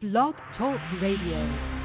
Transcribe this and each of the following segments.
Blog Talk Radio.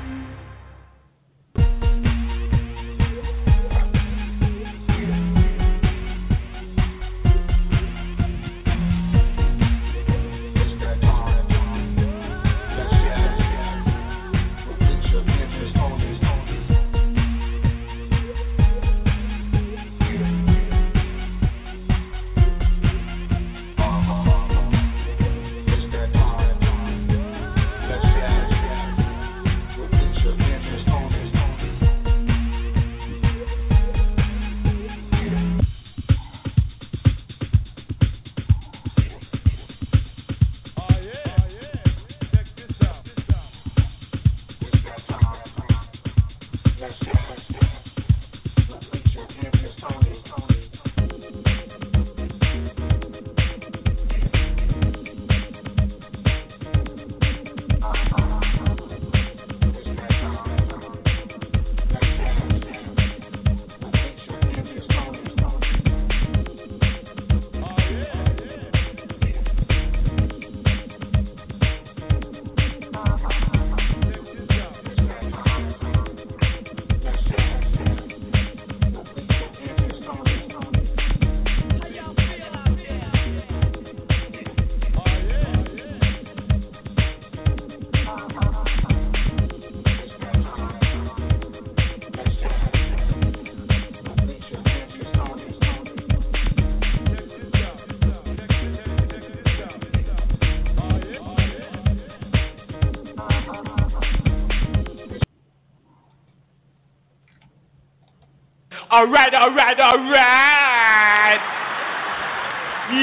All right, all right, all right.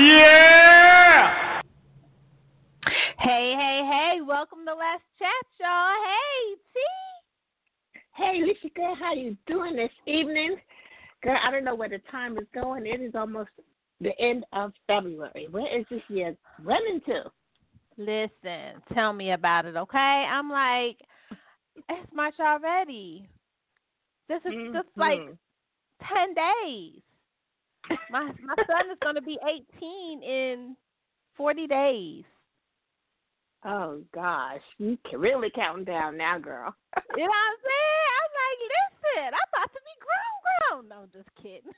Yeah. Hey, hey, hey! Welcome to Let's Chat, y'all. Hey, T. Hey, Alicia, girl, how you doing this evening? Girl, I don't know where the time is going. It is almost the end of February. Where is this year running to? Listen, tell me about it, okay? I'm like, it's March already. This is just like. Mm-hmm. Ten days. My my son is gonna be eighteen in forty days. Oh gosh, you can really counting down now, girl. You know what I'm saying? I'm like, listen, I'm about to be grown, grown. No, just kidding.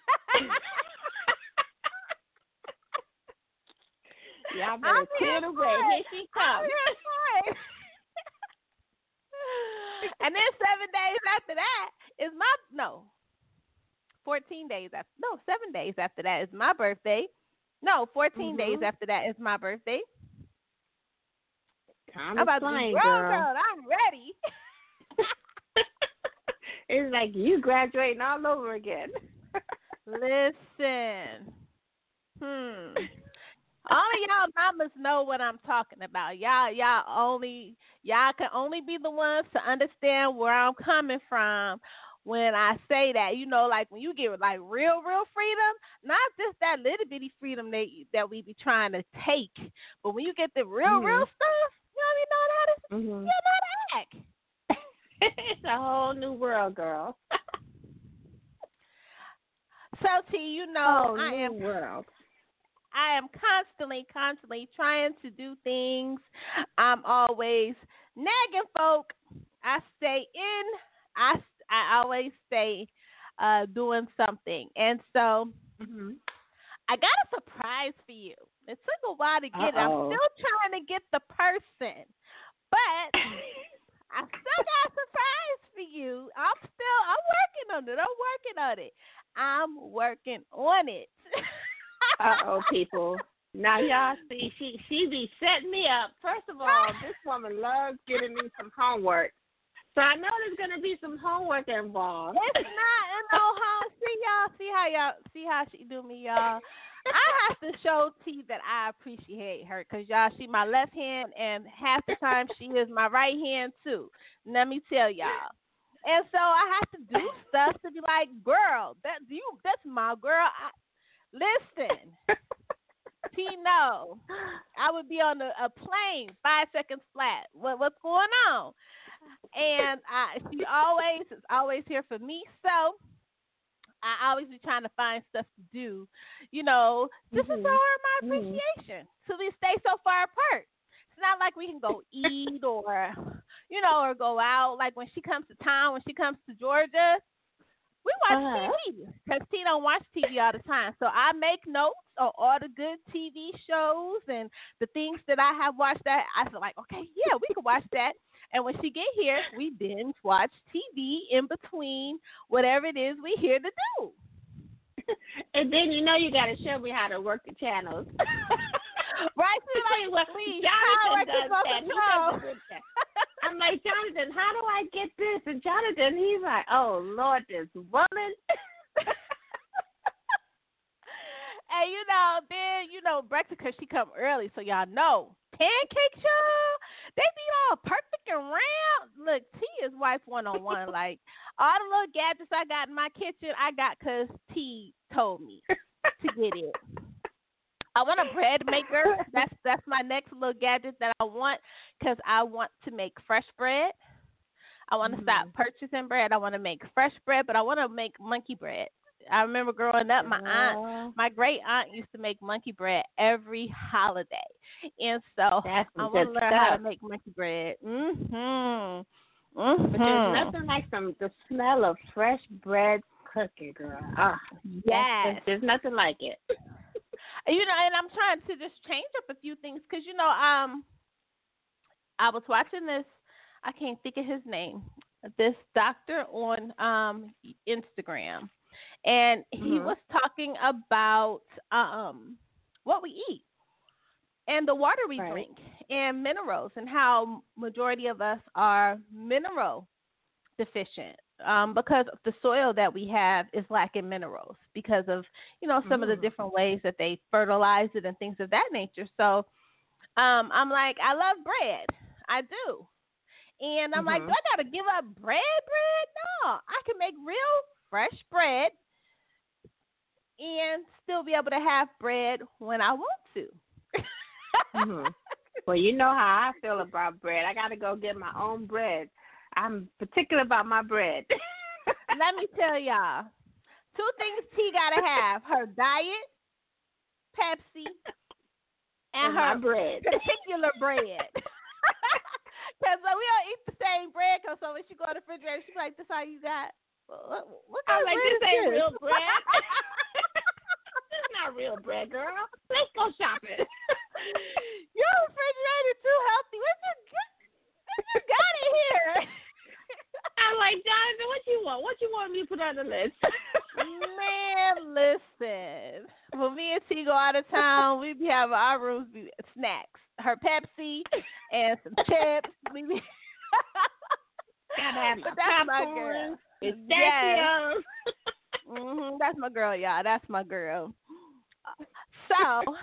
Y'all I'm better clear the way. Here she comes. here for it. and then seven days after that is my no. Fourteen days after no, seven days after that is my birthday. No, 14 days Mhm. after that is my birthday. Time I'm about to be flying, girl. girl. I'm ready. it's like you graduating all over again. Listen. Hmm. All of y'all mamas know what I'm talking about. Y'all y'all only y'all can only be the ones to understand where I'm coming from when I say that. You know, like when you get like real, real freedom, not just that little bitty freedom that that we be trying to take, but when you get the real, Mhm. real stuff, you don't even know how to hmm you know how to act. it's a whole new world, girl. So T, you know oh, I new am world. I am constantly, constantly trying to do things. I'm always nagging folk. I stay in. I I always stay uh, doing something, and so hmm I got a surprise for you. It took a while to get it. I'm still trying to get the person, but I still got a surprise for you. I'm still I'm working on it. I'm working on it. I'm working on it. Uh oh, people. Now y'all see, she she be setting me up. First of all, this woman loves getting me some homework, so I know there's gonna be some homework involved. It's not no home. See y'all. See how y'all. See how she do me, y'all. I have to show T that I appreciate her, cause y'all, she my left hand, and half the time she is my right hand too. Let me tell y'all. And so I have to do stuff to be like, girl, that's you. That's my girl. I, listen, T, no. I would be on a, a plane five seconds flat. What what's going on? And I, she always is always here for me. So I always be trying to find stuff to do. You know, this Mhm. show her my Mhm. appreciation. So we stay so far apart. It's not like we can go eat or, you know, or go out. Like when she comes to town, when she comes to Georgia, we watch Uh-huh. TV because T don't watch TV all the time. So I make notes of all the good TV shows and the things that I have watched. That I feel like, okay, yeah, we can watch that. And when she get here, we binge watch TV in between whatever it is we here to do. and then you know you got to show me how to work the channels. Right? To tell you what, please, Jonathan does that. He does a good job. I'm like, Jonathan, how do I get this? And Jonathan, he's like, oh, Lord, this woman. And you know, then you know breakfast because she come early, so y'all know pancake show. They be all perfect and round. Look, T is wife one on one. Like all the little gadgets I got in my kitchen, I got cause T told me to get it. I want a bread maker. That's that's my next little gadget that I want because I want to make fresh bread. I want to stop mm-hmm. purchasing bread. I want to make fresh bread, but I want to make monkey bread. I remember growing up, my aunt Oh, my great aunt used to make monkey bread every holiday, and so That's I want to learn how to make monkey bread. Mhm. But Mhm. there's nothing like some the smell of fresh bread cooking, girl. Ah, Yes. there's, there's nothing like it. You know, and I'm trying to just change up a few things because you know, um, I was watching this. I can't think of his name. This doctor on um Instagram, and he Mhm. was talking about um what we eat and the water we Right. drink and minerals and how majority of us are mineral deficient um, because the soil that we have is lacking minerals because of you know some of the Mm. different ways that they fertilize it and things of that nature. So um, I'm like, I love bread, I do, and I'm like, Mhm. do I gotta give up bread? Bread? No, I can make real fresh bread and still be able to have bread when I want to. hmm Well, you know how I feel about bread. I got to go get my own bread. I'm particular about my bread. Let me tell y'all, two things T gotta have: her diet, Pepsi, and, And her bread. particular bread. Cause uh, we don't eat the same bread. Cause so when she go to the refrigerator, she's like, "This all you got? What, what I'm like, this ain't this?" real bread. this is not real bread, girl. Let's go shopping. Your refrigerator too healthy. What you? What you got in here? I'm like, Jonathan, what you want? What you want me to put on the list? Man, listen. When me and T go out of town, we be having our rooms be snacks. Her Pepsi and some chips. We be Gotta have But that's my girl. Pistachios. hmm That's my girl, y'all. That's my girl. So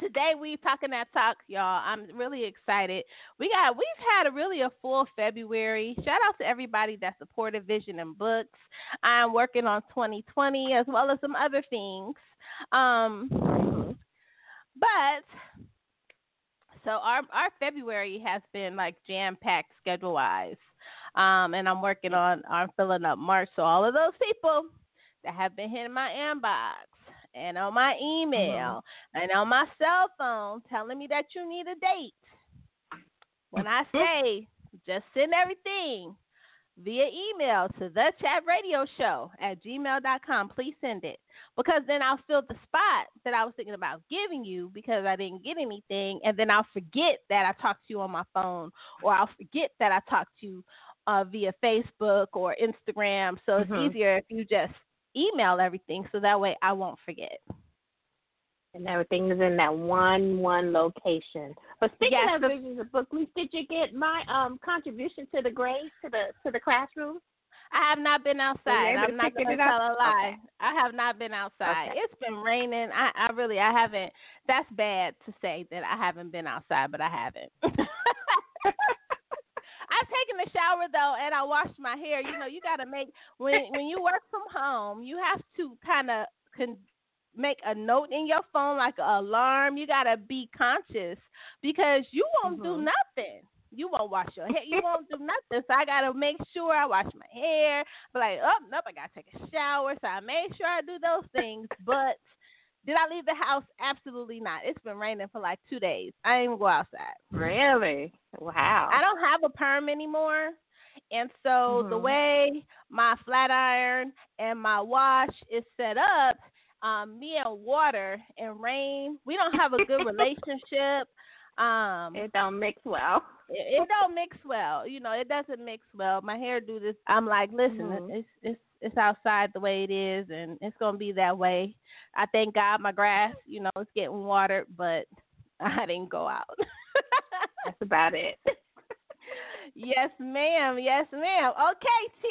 today we talking that talk, y'all. I'm really excited. We got we've had a really a full February. Shout out to everybody that supported Vision and Books. I'm working on 2020 as well as some other things. Um, but so our our February has been like jam packed schedule wise. Um, and I'm working on I'm filling up March. So all of those people that have been hitting my inbox and on my email and on my cell phone telling me that you need a date. When I say just send everything via email to the chat radio show at gmail.com, please send it. Because then I'll fill the spot that I was thinking about giving you because I didn't get anything. And then I'll forget that I talked to you on my phone or I'll forget that I talked to you uh, via Facebook or Instagram. So it's Mhm. easier if you just email everything so that way I won't forget. and everything is in that one one location. But speaking Yes, of the- visions of book, Leaf, did you get my um contribution to the grade to the to the classroom? I have not been outside. I'm not going to it up? tell a lie. Okay. I have not been outside. Okay. It's been raining. I, I really, I haven't. That's bad to say that I haven't been outside, but I haven't. I've taken a shower though, and I washed my hair. You know, you got to make when when you work from home, you have to kind of con- make a note in your phone, like an alarm. You got to be conscious because you won't do Mhm. nothing. You won't wash your hair. You won't do nothing. So I gotta make sure I wash my hair. But like, oh nope, I gotta take a shower. So I made sure I do those things. But Did I leave the house? Absolutely not. It's been raining for like two days. I didn't even go outside. Really? Wow. I don't have a perm anymore. And so the Mhm. way my flat iron and my wash is set up, um, me and water and rain, we don't have a good relationship. Um, It don't mix well. it, it don't mix well. You know, it doesn't mix well. My hair do this. I'm like, listen, Mhm. it's it's it's outside the way it is, and it's gonna be that way. I thank God my grass, you know, it's getting watered, but I didn't go out. That's about it. yes, ma'am. Yes, ma'am. Okay, T,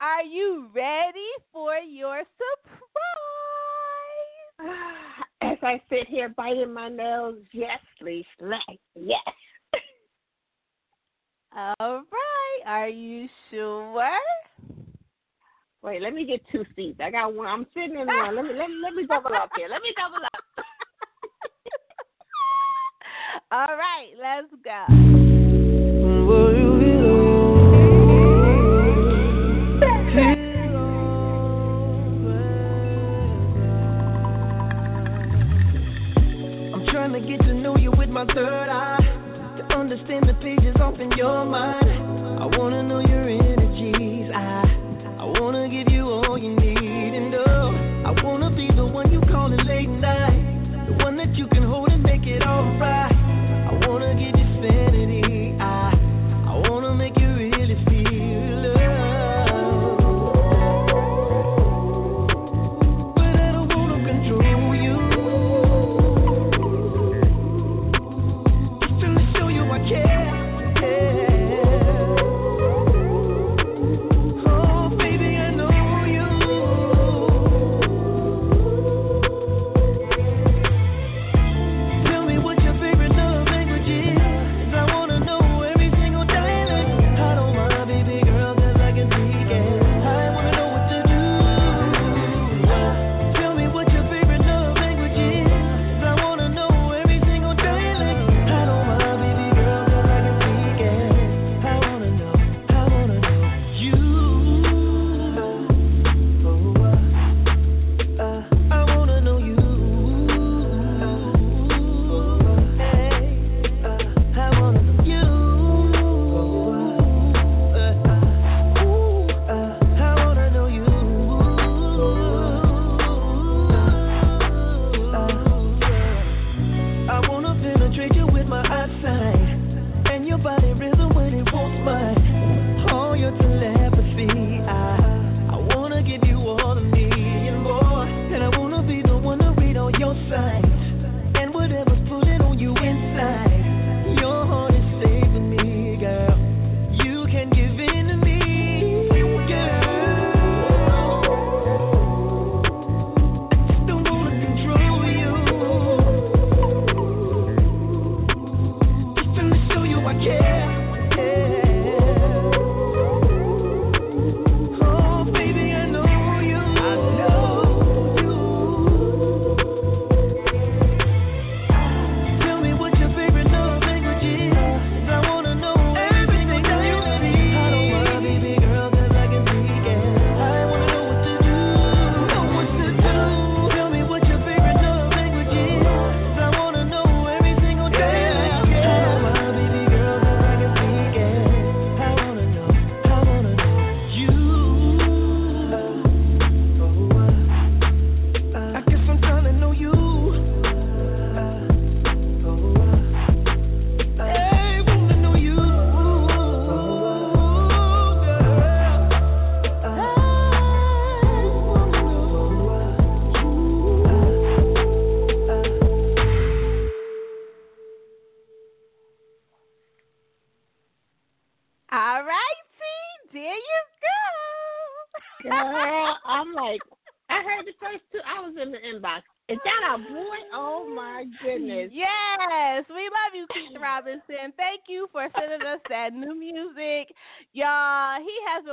are you ready for your surprise? As I sit here biting my nails, yes, please, yes. All right. Are you sure? Wait, let me get two seats. I got one. I'm sitting in one. Let me let me let me double up here. Let me double up. All right, let's go. I'm trying to get to know you with my third eye. To understand the pages off in your mind.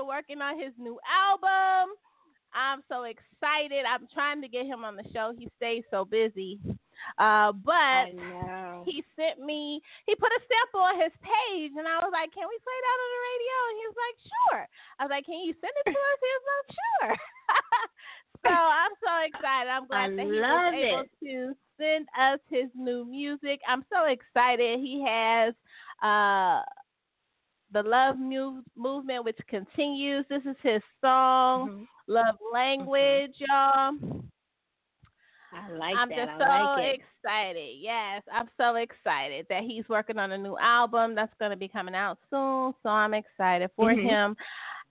Been working on his new album. I'm so excited. I'm trying to get him on the show. He stays so busy. Uh, but he sent me he put a sample on his page and I was like, Can we play that on the radio? And he was like, Sure. I was like, Can you send it to us? He was like, Sure. so I'm so excited. I'm glad I that he was able to send us his new music. I'm so excited. He has uh the Love mu- Movement, which continues. This is his song, Mhm. Love Language, y'all. I like it. I'm that. just I so like it. excited. Yes, I'm so excited that he's working on a new album that's going to be coming out soon. So I'm excited for Mhm. him.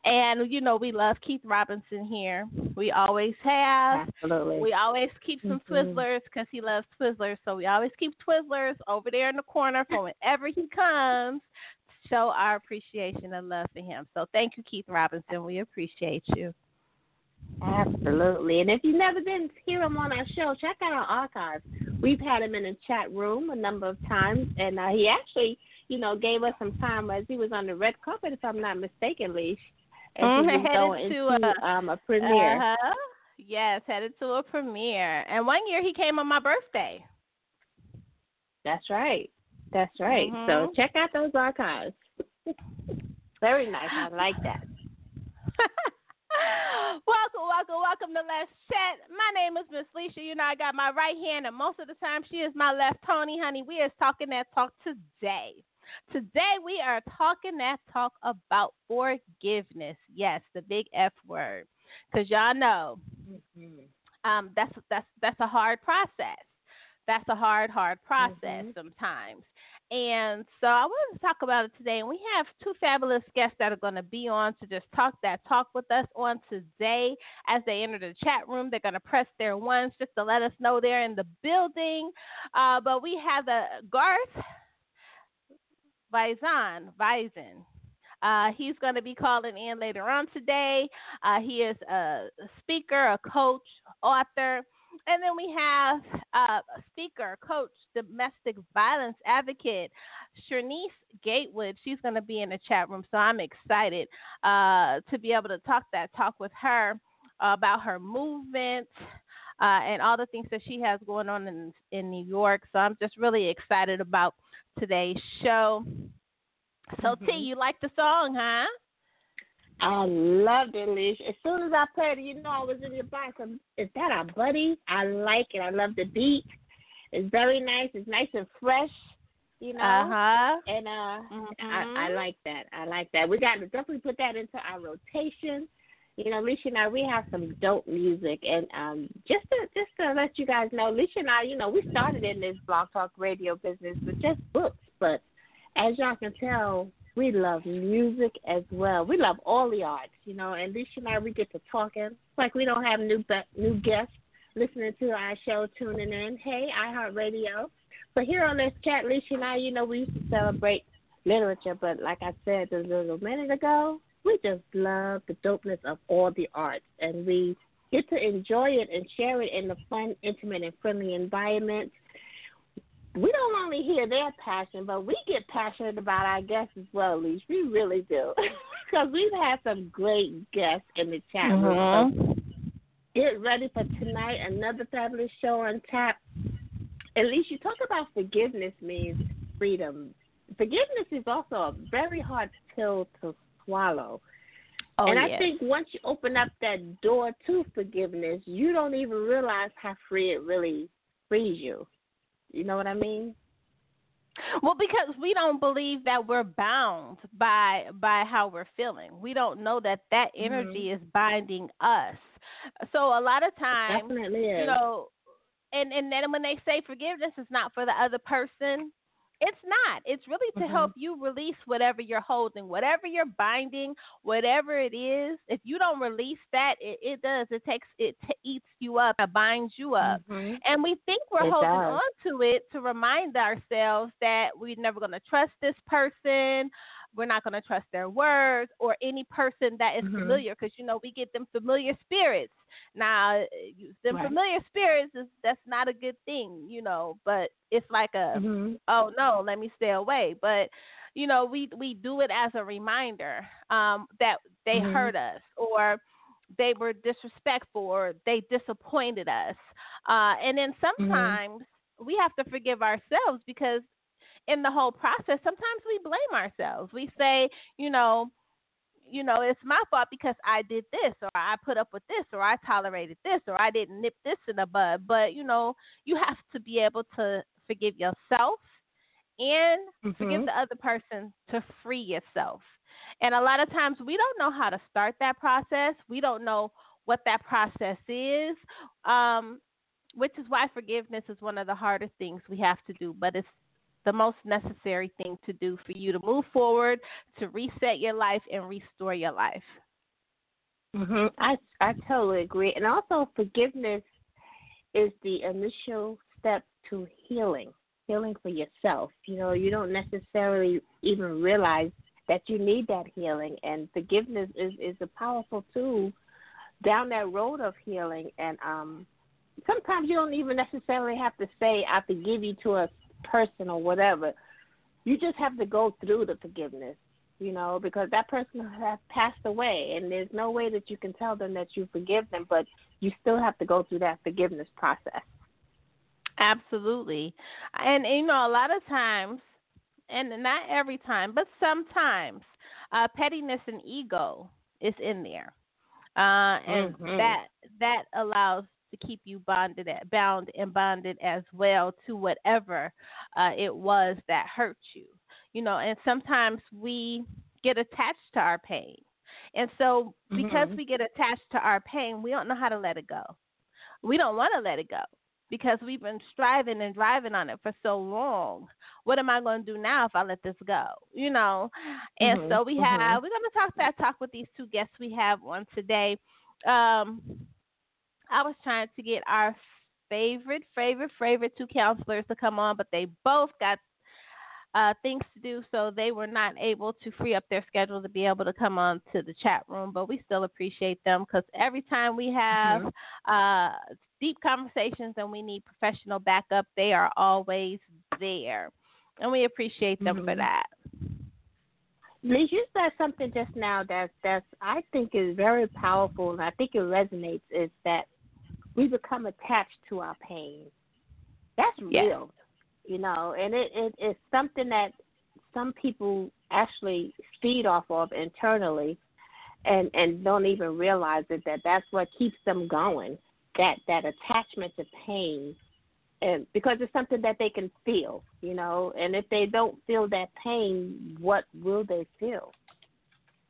And you know, we love Keith Robinson here. We always have. Absolutely. We always keep some Mhm. Twizzlers because he loves Twizzlers. So we always keep Twizzlers over there in the corner for whenever he comes show our appreciation and love for him. So thank you, Keith Robinson. We appreciate you. Absolutely. And if you've never been hear him on our show, check out our archives. We've had him in the chat room a number of times, and uh, he actually, you know, gave us some time as he was on the red carpet, if I'm not mistaken, Leash, as Mhm, he was going to, into uh, um, a premiere. Uh-huh. Yes, headed to a premiere. And one year he came on my birthday. That's right. That's right. So Mhm. check out those archives. Very nice. I like that. welcome, welcome, welcome to Let's Chat. My name is Miss Lissha. You know, I got my right hand, and most of the time she is my left. Toni, honey, we is talking that talk today. Today we are talking that talk about forgiveness. Yes, the big F word, because y'all know um, that's that's that's a hard process. That's a hard, hard process Mhm. sometimes. And so I wanted to talk about it today. And we have two fabulous guests that are going to be on to just talk that talk with us on today. As they enter the chat room, they're going to press their ones just to let us know they're in the building. Uh, but we have the Garth Voisin, Voisin. Uh, he's going to be calling in later on today. Uh, he is a speaker, a coach, author. And then we have uh, a speaker, coach, domestic violence advocate, Sherneice Gatewood. She's going to be in the chat room, so I'm excited uh, to be able to talk that talk with her about her movement uh, and all the things that she has going on in in New York. So I'm just really excited about today's show. So T, Mhm. you like the song, huh? I loved it, Lish. As soon as I played it, you know I was in your box. I'm, Is that our buddy? I like it. I love the beat. It's very nice. It's nice and fresh, you know. Uh huh. And uh, I, I Mhm. like that. I like that. We got to definitely put that into our rotation. You know, Alicia and I, we have some dope music, and um, just to just to let you guys know, Alicia and I, you know, we started in this blog talk radio business with just books, but as y'all can tell, we love music as well. We love all the arts, you know. And Alicia and I, we get to talking. Like we don't have new new guests listening to our show, tuning in. Hey, iHeartRadio. But here on this chat, Alicia and I, you know, we used to celebrate literature, but like I said a little minute ago, we just love the dopeness of all the arts, and we get to enjoy it and share it in a fun, intimate, and friendly environment. We don't only hear their passion, but we get passionate about our guests as well, Leash. We really do. Because we've had some great guests in the chat room. So uh-huh. get ready for tonight, another fabulous show on tap. At least you talk about forgiveness means freedom. Forgiveness is also a very hard pill to swallow. Oh, and I yes. think once you open up that door to forgiveness, you don't even realize how free it really frees you. You know what I mean? Well, because we don't believe that we're bound by by how we're feeling. We don't know that that mm-hmm. energy is binding us. So a lot of times, you know, and and then when they say forgiveness is not for the other person, it's not. It's really to Mhm. help you release whatever you're holding, whatever you're binding, whatever it is. If you don't release that, it, it does. It takes it t- eats you up, it binds you up. Mhm. And we think we're It holding does. on to it to remind ourselves that we're never going to trust this person. We're not going to trust their words or any person that is Mhm. familiar because, you know, we get them familiar spirits. Now, uh, them Right. familiar spirits, is that's not a good thing, you know, but it's like a, Mhm. oh, no, let me stay away. But, you know, we, we do it as a reminder um, that they Mhm. hurt us or they were disrespectful or they disappointed us. Uh, and then sometimes we have to forgive ourselves because in the whole process, sometimes we blame ourselves. We say, you know, you know, it's my fault because I did this or I put up with this or I tolerated this or I didn't nip this in the bud. But, you know, you have to be able to forgive yourself and Mhm. forgive the other person to free yourself. And a lot of times we don't know how to start that process. We don't know what that process is, um, which is why forgiveness is one of the hardest things we have to do. But it's the most necessary thing to do for you to move forward, to reset your life, and restore your life. hmm I I totally agree, and also forgiveness is the initial step to healing, healing for yourself. You know, you don't necessarily even realize that you need that healing, and forgiveness is is a powerful tool down that road of healing. And um, sometimes you don't even necessarily have to say "I forgive you" to a person or whatever. You just have to go through the forgiveness you know, because that person has passed away, and there's no way that you can tell them that you forgive them, but you still have to go through that forgiveness process. Absolutely. And, you know, a lot of times, and not every time, but sometimes, uh, pettiness and ego is in there. Uh, and Mhm. that that allows to keep you bonded at, bound and bonded as well to whatever uh, it was that hurt you you know and sometimes we get attached to our pain. And so because Mhm. we get attached to our pain we don't know how to let it go. We don't want to let it go because we've been striving and driving on it for so long. What am i going to do now if i let this go you know? And Mhm, so we have we're going to talk that talk with these two guests we have on today. Um i was trying to get our favorite favorite favorite two counselors to come on but they both got uh, things to do, so they were not able to free up their schedule to be able to come on to the chat room. But we still appreciate them because every time we have uh, deep conversations and we need professional backup, they are always there, and we appreciate them for Mhm. that. Liz, you said something just now that that's I think is very powerful, and I think it resonates. Is that we become attached to our pain. That's Yes. real, you know, and it, it it's something that some people actually feed off of internally, and and don't even realize it that that's what keeps them going. That that attachment to pain and because it's something that they can feel, you know. And if they don't feel that pain, what will they feel?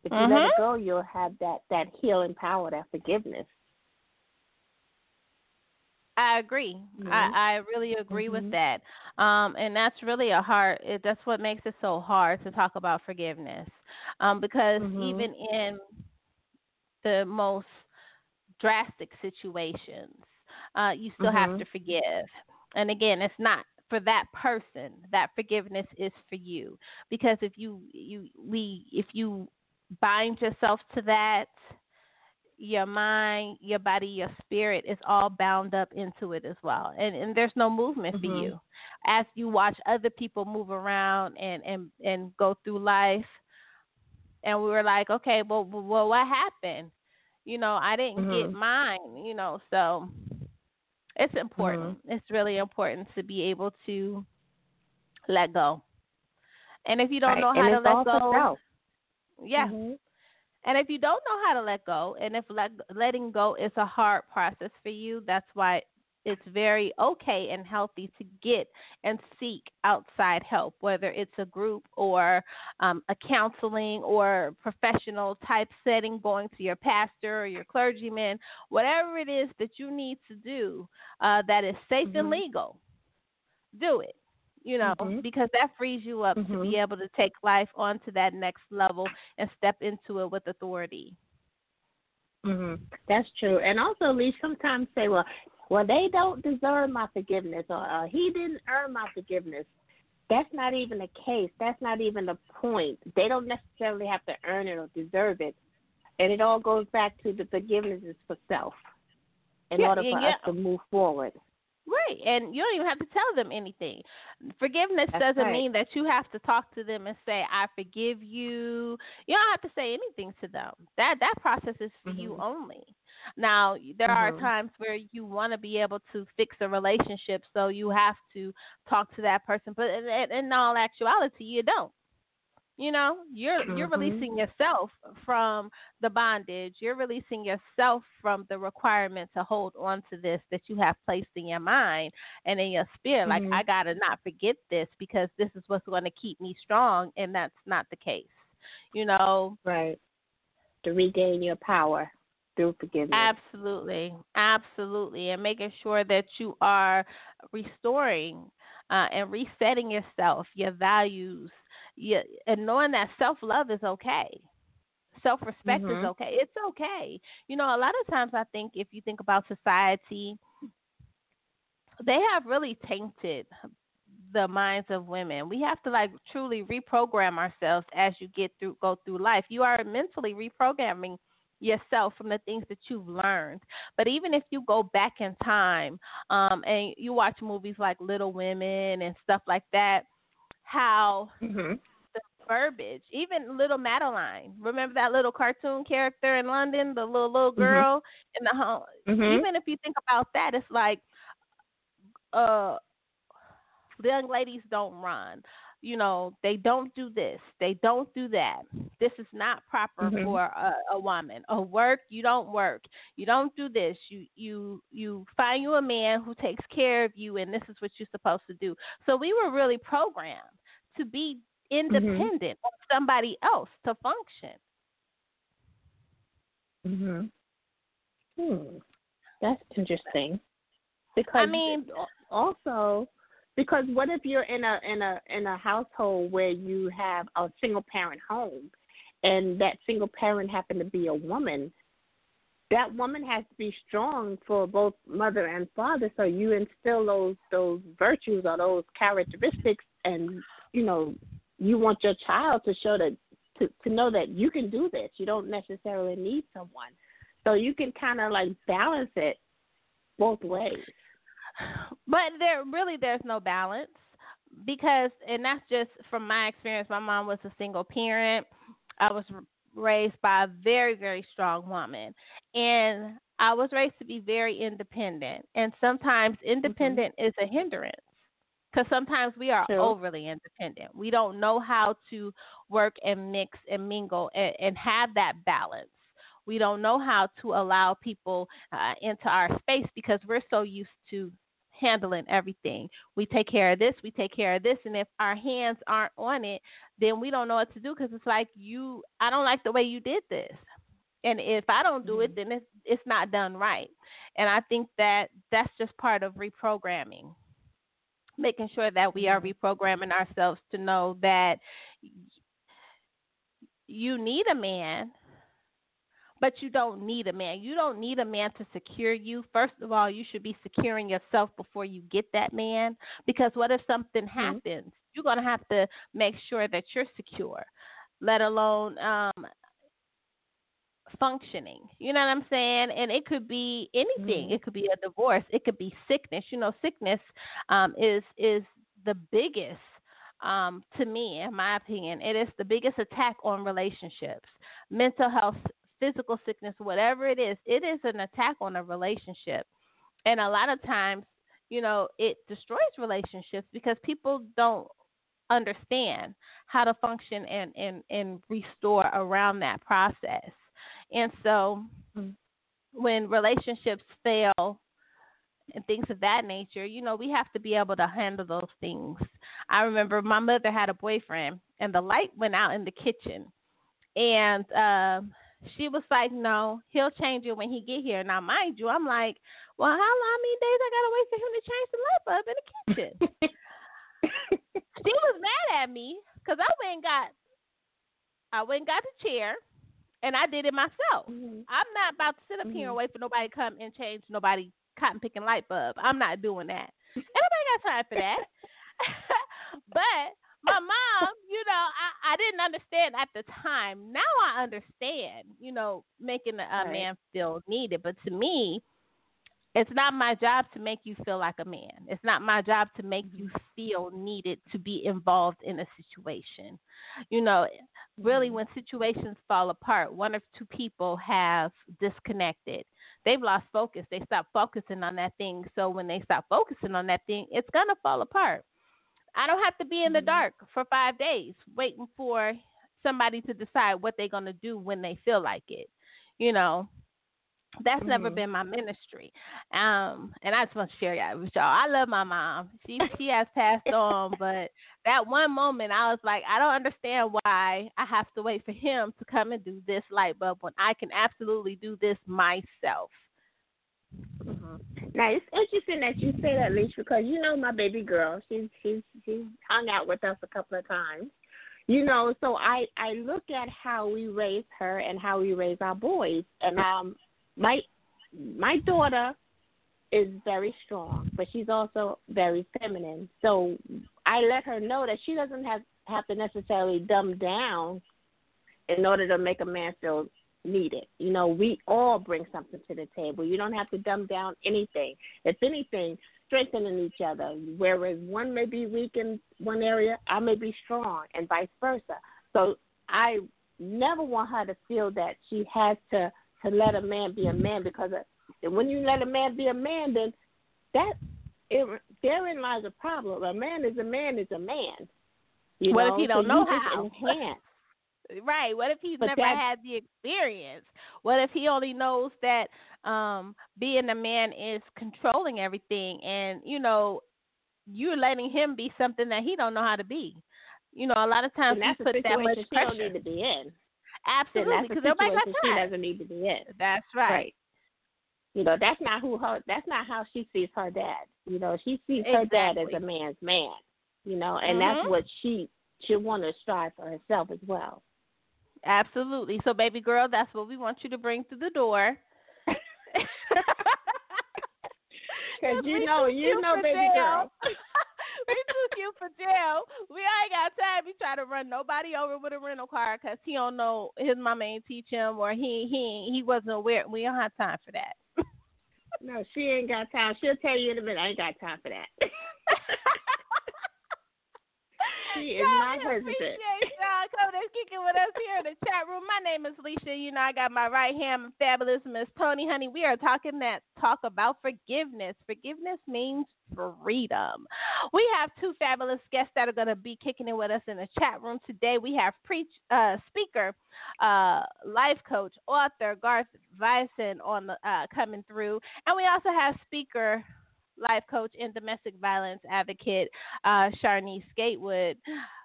If you let it Mhm. go, you'll have that that healing power, that forgiveness. I agree. Mhm. I, I really agree Mhm. with that. Um, and that's really a hard. It, that's what makes it so hard to talk about forgiveness, um, because Mhm. even in the most drastic situations, uh, you still have Mhm. to forgive. And again, it's not for that person. That forgiveness is for you, because if you you we if you bind yourself to that your mind, your body, your spirit is all bound up into it as well. And and there's no movement for Mhm. you. As you watch other people move around and and and go through life and we were like, okay, well well what happened? You know, I didn't get Mhm. mine, you know, so it's important. It's really important to be able to let go. And if you don't Right. know and how to let go, self. yeah, Mhm. And if you don't know how to let go, and if let, letting go is a hard process for you, that's why it's very okay and healthy to get and seek outside help, whether it's a group or um, a counseling or professional type setting, going to your pastor or your clergyman, whatever it is that you need to do uh, that is safe and Mhm. legal, do it. You know, Mhm. because that frees you up to Mhm. be able to take life onto that next level and step into it with authority. Mhm. That's true. And also, Lee sometimes say, "Well, well, they don't deserve my forgiveness," or uh, "He didn't earn my forgiveness." That's not even the case. That's not even the point. They don't necessarily have to earn it or deserve it. And it all goes back to the forgiveness is for self. In Yeah, order for yeah. us to move forward. Right, and you don't even have to tell them anything. Forgiveness That's doesn't right. mean that you have to talk to them and say, "I forgive you." You don't have to say anything to them. That that process is for you Mhm. only. Now, there are Mhm. times where you want to be able to fix a relationship, so you have to talk to that person. But in, in all actuality, you don't. You know, you're you're Mhm. releasing yourself from the bondage. You're releasing yourself from the requirement to hold on to this that you have placed in your mind and in your spirit. Like Mhm. I gotta not forget this because this is what's going to keep me strong, and that's not the case. You know, Right. To regain your power through forgiveness. Absolutely, absolutely, and making sure that you are restoring uh, and resetting yourself, your values, your, and knowing that self love is okay. Self respect is Mhm. okay. It's okay. You know, a lot of times I think if you think about society, they have really tainted the minds of women. We have to like truly reprogram ourselves as you get through go through life. You are mentally reprogramming yourself from the things that you've learned. But even if you go back in time um, and you watch movies like Little Women and stuff like that, how Mhm. the verbiage, even Little Madeline, remember that little cartoon character in London, the little little Mhm. girl in the home. Mhm. Even if you think about that, it's like, uh, the young ladies don't run. You know, they don't do this. They don't do that. This is not proper Mhm. for a, a woman. A work, you don't work. You don't do this. You you you find you a man who takes care of you, and this is what you're supposed to do. So we were really programmed to be independent of somebody else to function. Mhm. Hmm. That's interesting. Because I mean- also because what if you're in a in a in a household where you have a single parent home and that single parent happened to be a woman that woman has to be strong for both mother and father. So you instill those those virtues or those characteristics and you know you want your child to show that to to know that you can do this. You don't necessarily need someone. So you can kind of like balance it both ways But there really there's no balance because and that's just from my experience. My mom was a single parent. I was raised by a very very strong woman and I was raised to be very independent and sometimes independent is a hindrance because sometimes we are True. overly independent. We don't know how to work and mix and mingle and, and have that balance. We don't know how to allow people uh, into our space because we're so used to handling everything. We take care of this, we take care of this, and if our hands aren't on it, then we don't know what to do because it's like you. I don't like the way you did this, and if I don't do it, mm-hmm. then it's it's not done right. And I think that that's just part of reprogramming making sure that we are mm-hmm. reprogramming ourselves to know that you need a man, but you don't need a man. You don't need a man to secure you. First of all, you should be securing yourself before you get that man. Because what if something happens? You're going to have to make sure that you're secure, let alone um, functioning. You know what I'm saying? And it could be anything. It could be a divorce. It could be sickness. You know, sickness um, is is the biggest um, to me, in my opinion. It is the biggest attack on relationships, mental health, physical sickness, whatever it is. It is an attack on a relationship, and a lot of times, you know, it destroys relationships because people don't understand how to function and and and restore around that process. And so when relationships fail and things of that nature, you know, we have to be able to handle those things. I remember my mother had a boyfriend and the light went out in the kitchen. And um she was like, No, he'll change it when he get here. Now mind you, I'm like, Well, how long many days I gotta wait for him to change the light bulb in the kitchen? she was mad at me because I went and got I went and got the chair and I did it myself. Mm-hmm. I'm not about to sit up here and mm-hmm. wait for nobody to come and change nobody cotton picking light bulb. I'm not doing that. Nobody got time for that. but my mom, you know, I, I didn't understand at the time. Now I understand, you know, making a, a Right. man feel needed. But to me, it's not my job to make you feel like a man. It's not my job to make you feel needed to be involved in a situation. You know, really, mm-hmm. when situations fall apart, one or two people have disconnected. They've lost focus. They stop focusing on that thing. So when they stop focusing on that thing, it's going to fall apart. I don't have to be in the Mhm. dark for five days waiting for somebody to decide what they're gonna do when they feel like it. You know, that's never Mhm. been my ministry. Um, and I just want to share that with y'all. I love my mom. She she has passed on, but that one moment I was like, I don't understand why I have to wait for him to come and do this light bulb when I can absolutely do this myself. Mhm. Now it's interesting that you say that, Leash, because you know my baby girl. She's she's she's hung out with us a couple of times. You know, so I I look at how we raise her and how we raise our boys, and um my my daughter is very strong, but she's also very feminine. So I let her know that she doesn't have have to necessarily dumb down in order to make a man feel needed. You know, we all bring something to the table. You don't have to dumb down anything. If anything, strengthening each other. Whereas one may be weak in one area, I may be strong, and vice versa. So I never want her to feel that she has to to let a man be a man because of, when you let a man be a man, then that it, therein lies a problem. A man is a man is a man. You What if know? he don't so know how? Enhance. Right. What if he's But never had the experience? What if he only knows that um being a man is controlling everything and you know you're letting him be something that he don't know how to be. You know, a lot of times we that's put that much situation she don't need to be in. Absolutely, because everybody got she doesn't need to be in. That's right. You know, that's not who her. That's not how she sees her dad. You know, she sees her dad as a man's man. You know, and Mhm. that's what she should want to strive for herself as well. Absolutely. So, baby girl, that's what we want you to bring through the door. Because you know, you know, baby jail. girl. we too cute for jail. We ain't got time. He try to run nobody over with a rental car because he don't know his mama ain't teach him or he he he wasn't aware. We don't have time for that. No, she ain't got time. She'll tell you in a minute. I ain't got time for that. She is we appreciate y'all coming and kicking with us here in the chat room. My name is Lissha. You know, I got my right hand, my fabulous Miss Toni Honey. We are talking that talk about forgiveness. Forgiveness means freedom. We have two fabulous guests that are going to be kicking it with us in the chat room today. We have preach uh, speaker, uh, life coach, author Garth Voisin on the, uh, coming through, and we also have speaker life coach and domestic violence advocate uh, Sherneice Gatewood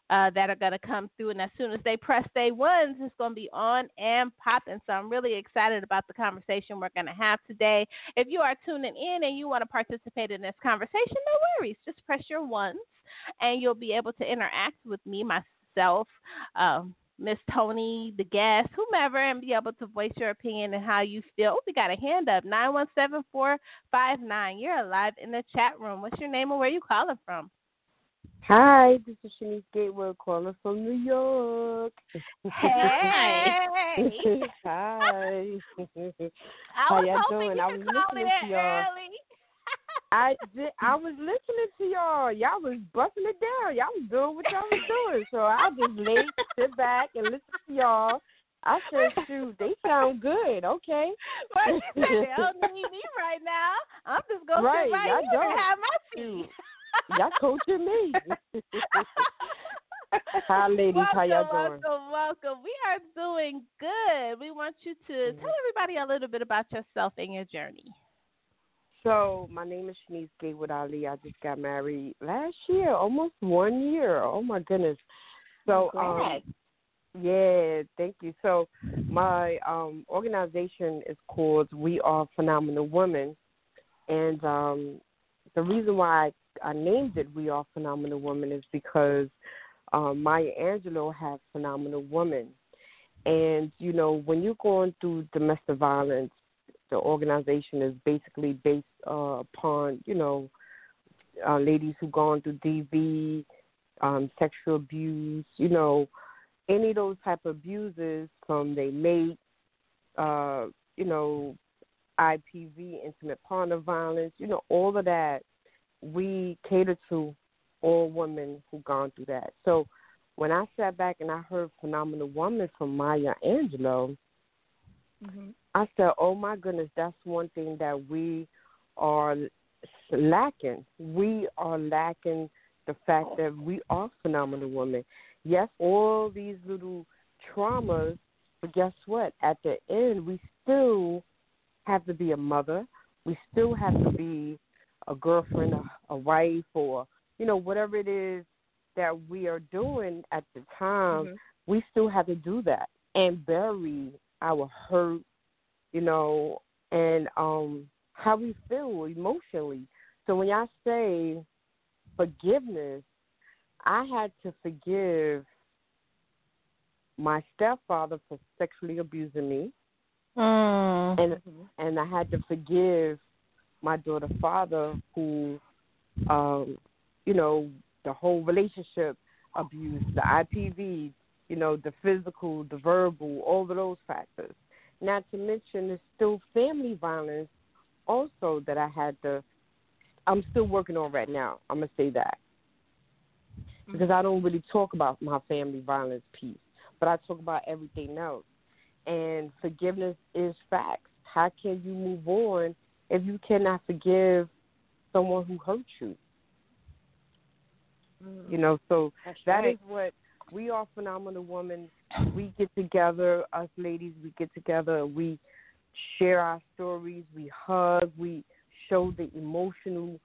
uh, that are going to come through. And as soon as they press day ones, it's going to be on and popping. So I'm really excited about the conversation we're going to have today. If you are tuning in and you want to participate in this conversation, no worries. Just press your ones and you'll be able to interact with me, myself, um, Miss Toni, the guest, whomever, and be able to voice your opinion and how you feel. Oh, we got a hand up, 917-459. You're alive in the chat room. What's your name and where you calling from? Hi, this is Sherneice Gatewood calling from New York. Hey. Hi. I How y'all doing? you I was listening in to y'all. early. I did, I was listening to y'all. Y'all was busting it down. Y'all was doing what y'all was doing. So I just laid, sit back, and listen to y'all. I said, shoot, they sound good. Okay. Well, she said they don't need me right now. I'm just gonna Right, sit right y'all here and don't. have my. Y'all coaching me. Hi, ladies. welcome, How y'all doing? welcome, welcome. We are doing good. We want you to Mm-hmm. tell everybody a little bit about yourself and your journey. So my name is Sherneice Gatewood Ali. I just got married last year, almost one year. Oh my goodness. So um, yeah, thank you. So my um organization is called We Are Phenomenal Women, and um the reason why I, I named it We Are Phenomenal Women is because um, Maya Angelou has Phenomenal Women, and you know when you're going through domestic violence the organization is basically based uh, upon you know uh, ladies who've gone through DV, um, sexual abuse, you know, any of those type of abuses from their mate, uh, you know, IPV, intimate partner violence, you know, all of that. We cater to all women who've gone through that. So when I sat back and I heard "Phenomenal Woman" from Maya Angelou, Mhm. I said, "Oh my goodness, that's one thing that we are lacking. We are lacking the fact that we are phenomenal women. Yes, all these little traumas, but guess what? At the end, we still have to be a mother. We still have to be a girlfriend, a, a wife, or you know whatever it is that we are doing at the time. Mhm. We still have to do that and bury our hurt, you know, and um how we feel emotionally. So when y'all say forgiveness, I had to forgive my stepfather for sexually abusing me Mm. and and I had to forgive my daughter's father who um you know the whole relationship abuse the IPV you know the physical the verbal all of those factors not to mention there's still family violence also that I had to I'm still working on right now I'm gonna say that mm-hmm. because I don't really talk about my family violence piece but I talk about everything else and forgiveness is facts. How can you move on if you cannot forgive someone who hurt you? Mm-hmm. You know, so That's that right. is what we are phenomenal women. We get together, us ladies, we get together, we share our stories, we hug, we show the emotional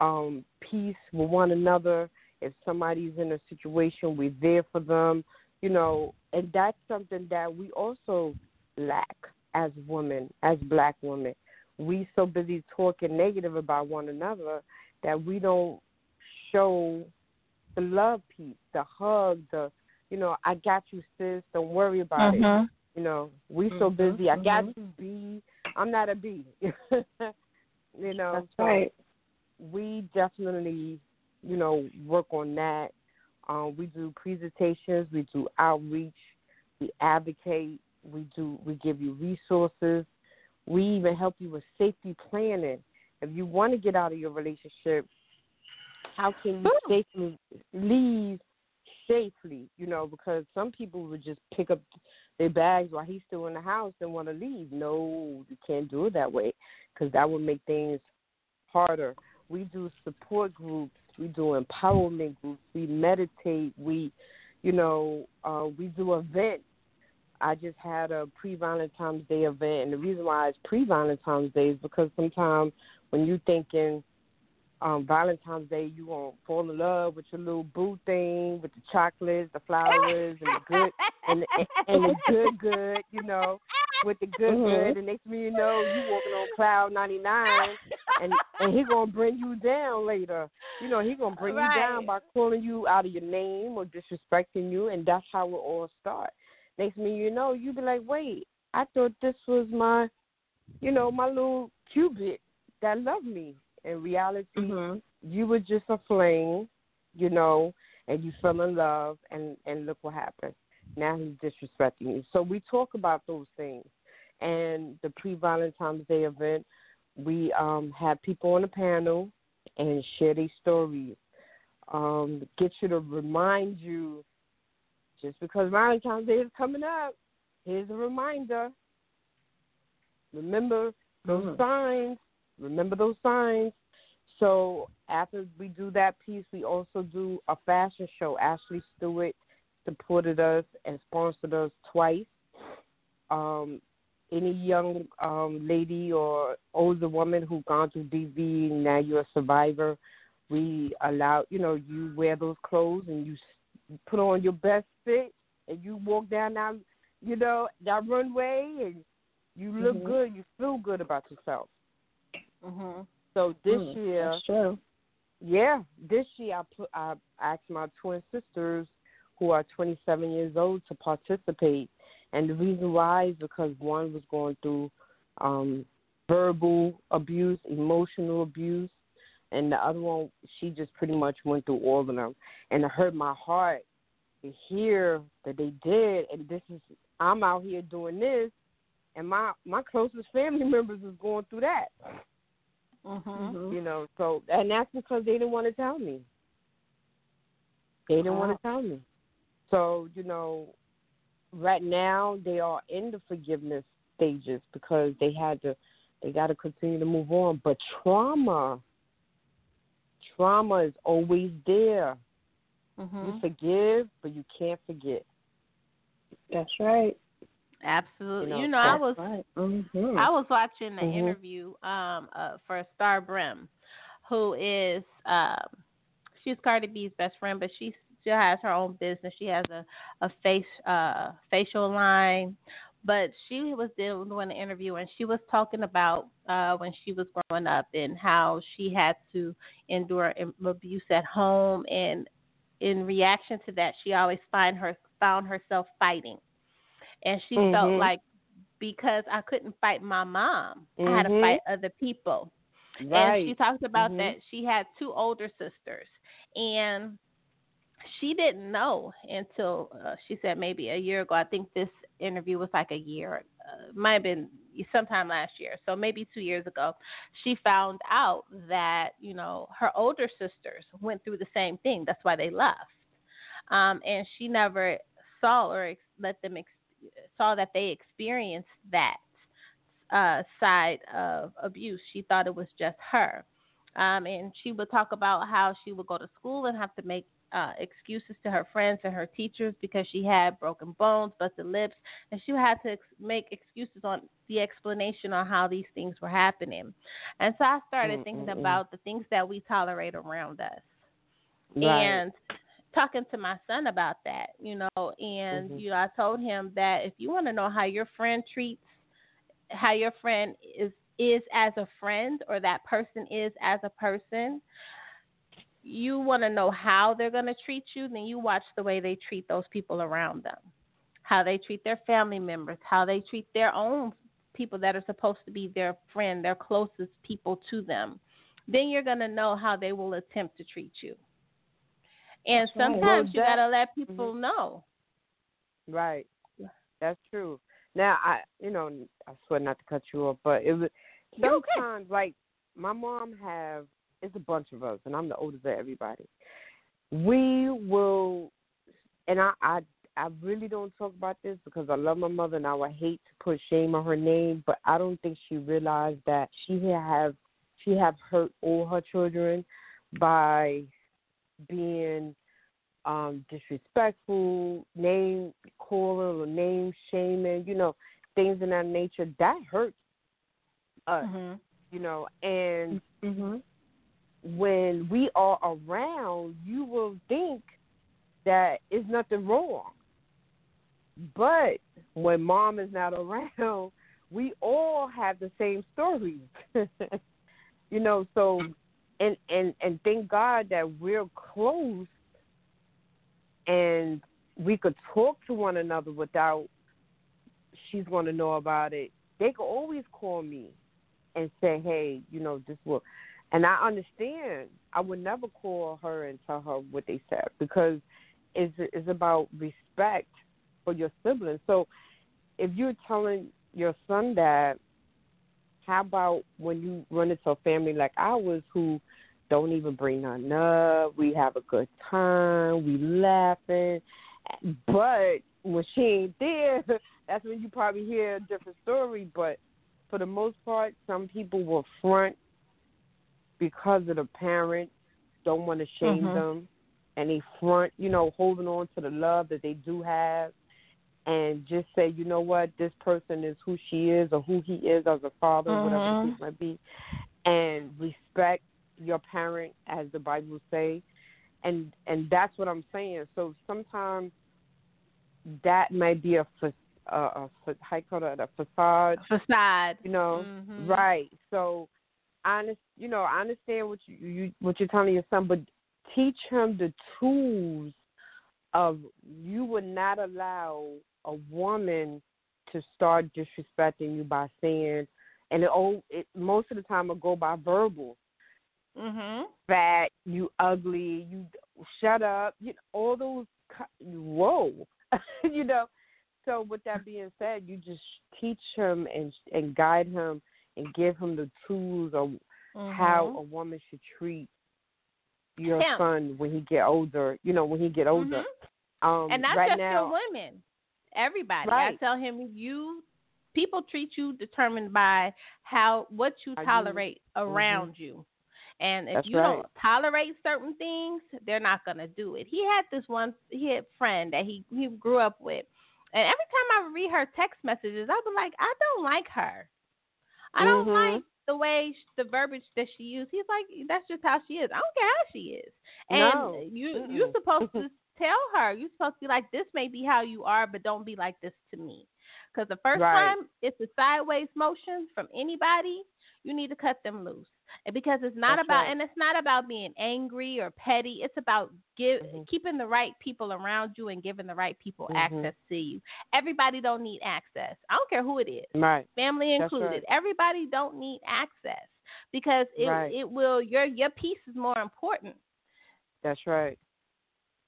um peace with one another. If somebody's in a situation, we're there for them you know, and that's something that we also lack as women, as black women. We so busy talking negative about one another that we don't show the love piece, the hug, the you know, I got you sis, don't worry about it. Mhm. You know, we so Mhm, busy. I got mhm. you B. I'm not a B. you know, That's so right. we definitely, you know, work on that. Um, we do presentations, we do outreach, we advocate, we do we give you resources, we even help you with safety planning. If you want to get out of your relationship, how can you safely leave safely? You know, because some people would just pick up their bags while he's still in the house and want to leave. No, you can't do it that way because that would make things harder. We do support groups, we do empowerment groups, we meditate, we, you know, uh, we do events. I just had a pre Valentine's Day event, and the reason why it's pre Valentine's Day is because sometimes when you're thinking um, Valentine's Day, you gonna fall in love with your little boo thing, with the chocolates, the flowers, and the good and and, and the good good, you know, with the good Mhm. good, and next thing you know, you walking on cloud ninety nine, and and he gonna bring you down later. You know, he gonna bring you down by calling you out of your name or disrespecting you, and that's how it all starts. Next thing you know, you be like, wait, I thought this was my, you know, my little Cupid that loved me. In reality, Mhm. you were just a flame, you know, and you fell in love, and and look what happened. Now he's disrespecting you. So we talk about those things. And the pre Valentine's Day event, we um have people on the panel and share their stories. Um, get you to remind you just because Valentine's Day is coming up, here's a reminder. Remember those Mhm. signs. Remember those signs. So after we do that piece, we also do a fashion show. Ashley Stewart supported us and sponsored us twice. Um, any young um, lady or older woman who's gone through DV now you're a survivor, we allow you know you wear those clothes and you put on your best fit and you walk down that you know that runway and you look Mhm. good, you feel good about yourself. Mhm. So this Mm, year, true. yeah, this year I put I asked my twin sisters who are 27 years old to participate, and the reason why is because one was going through um verbal abuse, emotional abuse, and the other one she just pretty much went through all of them, and it hurt my heart to hear that they did, and this is I'm out here doing this, and my my closest family members is going through that. Mhm. Mhm. You know, so and that's because they didn't want to tell me. They didn't want to tell me. So, you know, right now they are in the forgiveness stages because they had to they got to continue to move on, but trauma trauma is always there. Mhm. You forgive, but you can't forget. That's right. Absolutely. You You know, know, I was Right. Mm-hmm. I was watching an Mhm. interview um uh, for Star Brim, who is um she's Cardi B's best friend, but she still has her own business. She has a a face uh facial line, but she was doing an interview and she was talking about uh when she was growing up and how she had to endure abuse at home and in reaction to that she always find her found herself fighting and she felt Mhm. like because I couldn't fight my mom, I had to Mhm. fight other people. Right. And she talked about Mhm. that she had two older sisters, and she didn't know until uh, she said maybe a year ago. I think this interview was like a year, uh, might have been sometime last year, so maybe two years ago. She found out that you know her older sisters went through the same thing. That's why they left, um, and she never saw or ex- let them ex- saw that they experienced that uh, side of abuse. She thought it was just her. Um, and she would talk about how she would go to school and have to make uh, excuses to her friends and her teachers because she had broken bones, busted lips, and she had to ex- make excuses on the explanation on how these things were happening. And so I started Mm, thinking mm, mm. about the things that we tolerate around us Right. and talking to my son about that, you know, and Mhm. you know, I told him that if you want to know how your friend treats how your friend is is as a friend or that person is as a person, you want to know how they're going to treat you, then you watch the way they treat those people around them. How they treat their family members, how they treat their own people that are supposed to be their friend, their closest people to them. Then you're going to know how they will attempt to treat you. And sometimes Well, you that- got to let mm-hmm. people know. Right. That's true. Now I you know, I swear not to cut you off, but it was You're okay. sometimes like my mom have it's a bunch of us and I'm the oldest of everybody. We will and I I I really don't talk about this because I love my mother and I would hate to put shame on her name, but I don't think she realized that she have she have hurt all her children by being um disrespectful, name calling or name shaming, you know, things in that nature. That hurts us, Mhm. you know, and Mm-hmm. when we are around, you will think that is nothing wrong. But when mom is not around, we all have the same stories. you know, so and and and thank God that we're close and we could talk to one another without she's going to know about it. They could always call me and say, "Hey, you know, this will," and I understand. I would never call her and tell her what they said because it's it's about respect for your siblings. So, if you're telling your son that, how about when you run into a family like ours who don't even bring nothing up? We have a good time, we laughing, but when she ain't there, that's when you probably hear a different story. But for the most part, some people will front because of the parent don't want to shame Mhm. them, and they front, you know, holding on to the love that they do have, and just say, you know what, this person is who she is or who he is as a father, whatever Mhm. the case might be, and respect your parent, as the Bible say, and and that's what I'm saying. So sometimes that might be a fa- a, a, fa- how you call it a facade, Facade. you know, Mhm. right? So, I under- you know, I understand what you, you what you're telling your son, but teach him the tools of you would not allow a woman to start disrespecting you by saying, and it, oh, it most of the time it go by verbal, Mhm. fat, you ugly, you shut up, you know, all those. Whoa, you know. So with that being said, you just teach him and and guide him and give him the tools of how Mhm. a woman should treat your Him. son when he get older. You know, when he get older. Um, and not right just now, your women, everybody. Right. I tell him you people treat you determined by how what you How you- tolerate around you. And if That's you right. don't tolerate certain things, they're not gonna do it. He had this one he had friend that he he grew up with, and every time I would read her text messages, I was like, I don't like her. I don't Mhm. like the way the verbiage that she used. He's like, that's just how she is. I don't care how she is. And No. you you're supposed to tell her. You're supposed to be like, this may be how you are, but don't be like this to me. Because the first Right. time it's a sideways motion from anybody, you need to cut them loose. And because it's not That's about, right. and it's not about being angry or petty. It's about give Mhm. keeping the right people around you and giving the right people Mhm. access to you. Everybody don't need access. I don't care who it is Right. family included. right. Everybody don't need access because it it will your your peace is more important. That's right.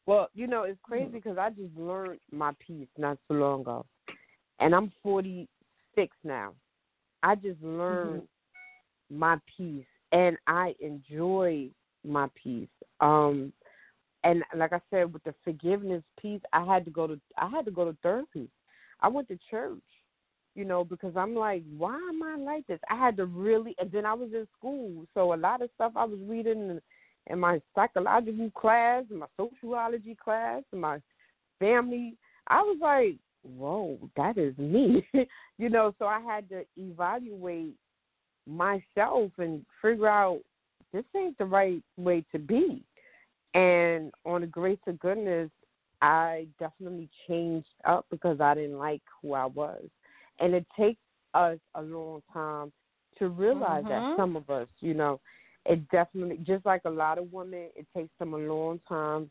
Well, you know, it's Mm. crazy because I just learned my peace not so long ago, and I'm 46 now. I just learned Mm-hmm. my peace, and I enjoy my peace. Um, and like I said, with the forgiveness piece, I had to go to I had to go to therapy. I went to church, you know, because I'm like, why am I like this? I had to really, and then I was in school, so a lot of stuff I was reading in, in my psychological class, in my sociology class, in my family. I was like, whoa, that is me, you know. So I had to evaluate myself and figure out this ain't the right way to be. And on the grace of goodness, I definitely changed up because I didn't like who I was. And it takes us a long time to realize Mhm. that some of us, you know, it definitely just like a lot of women, it takes them a long time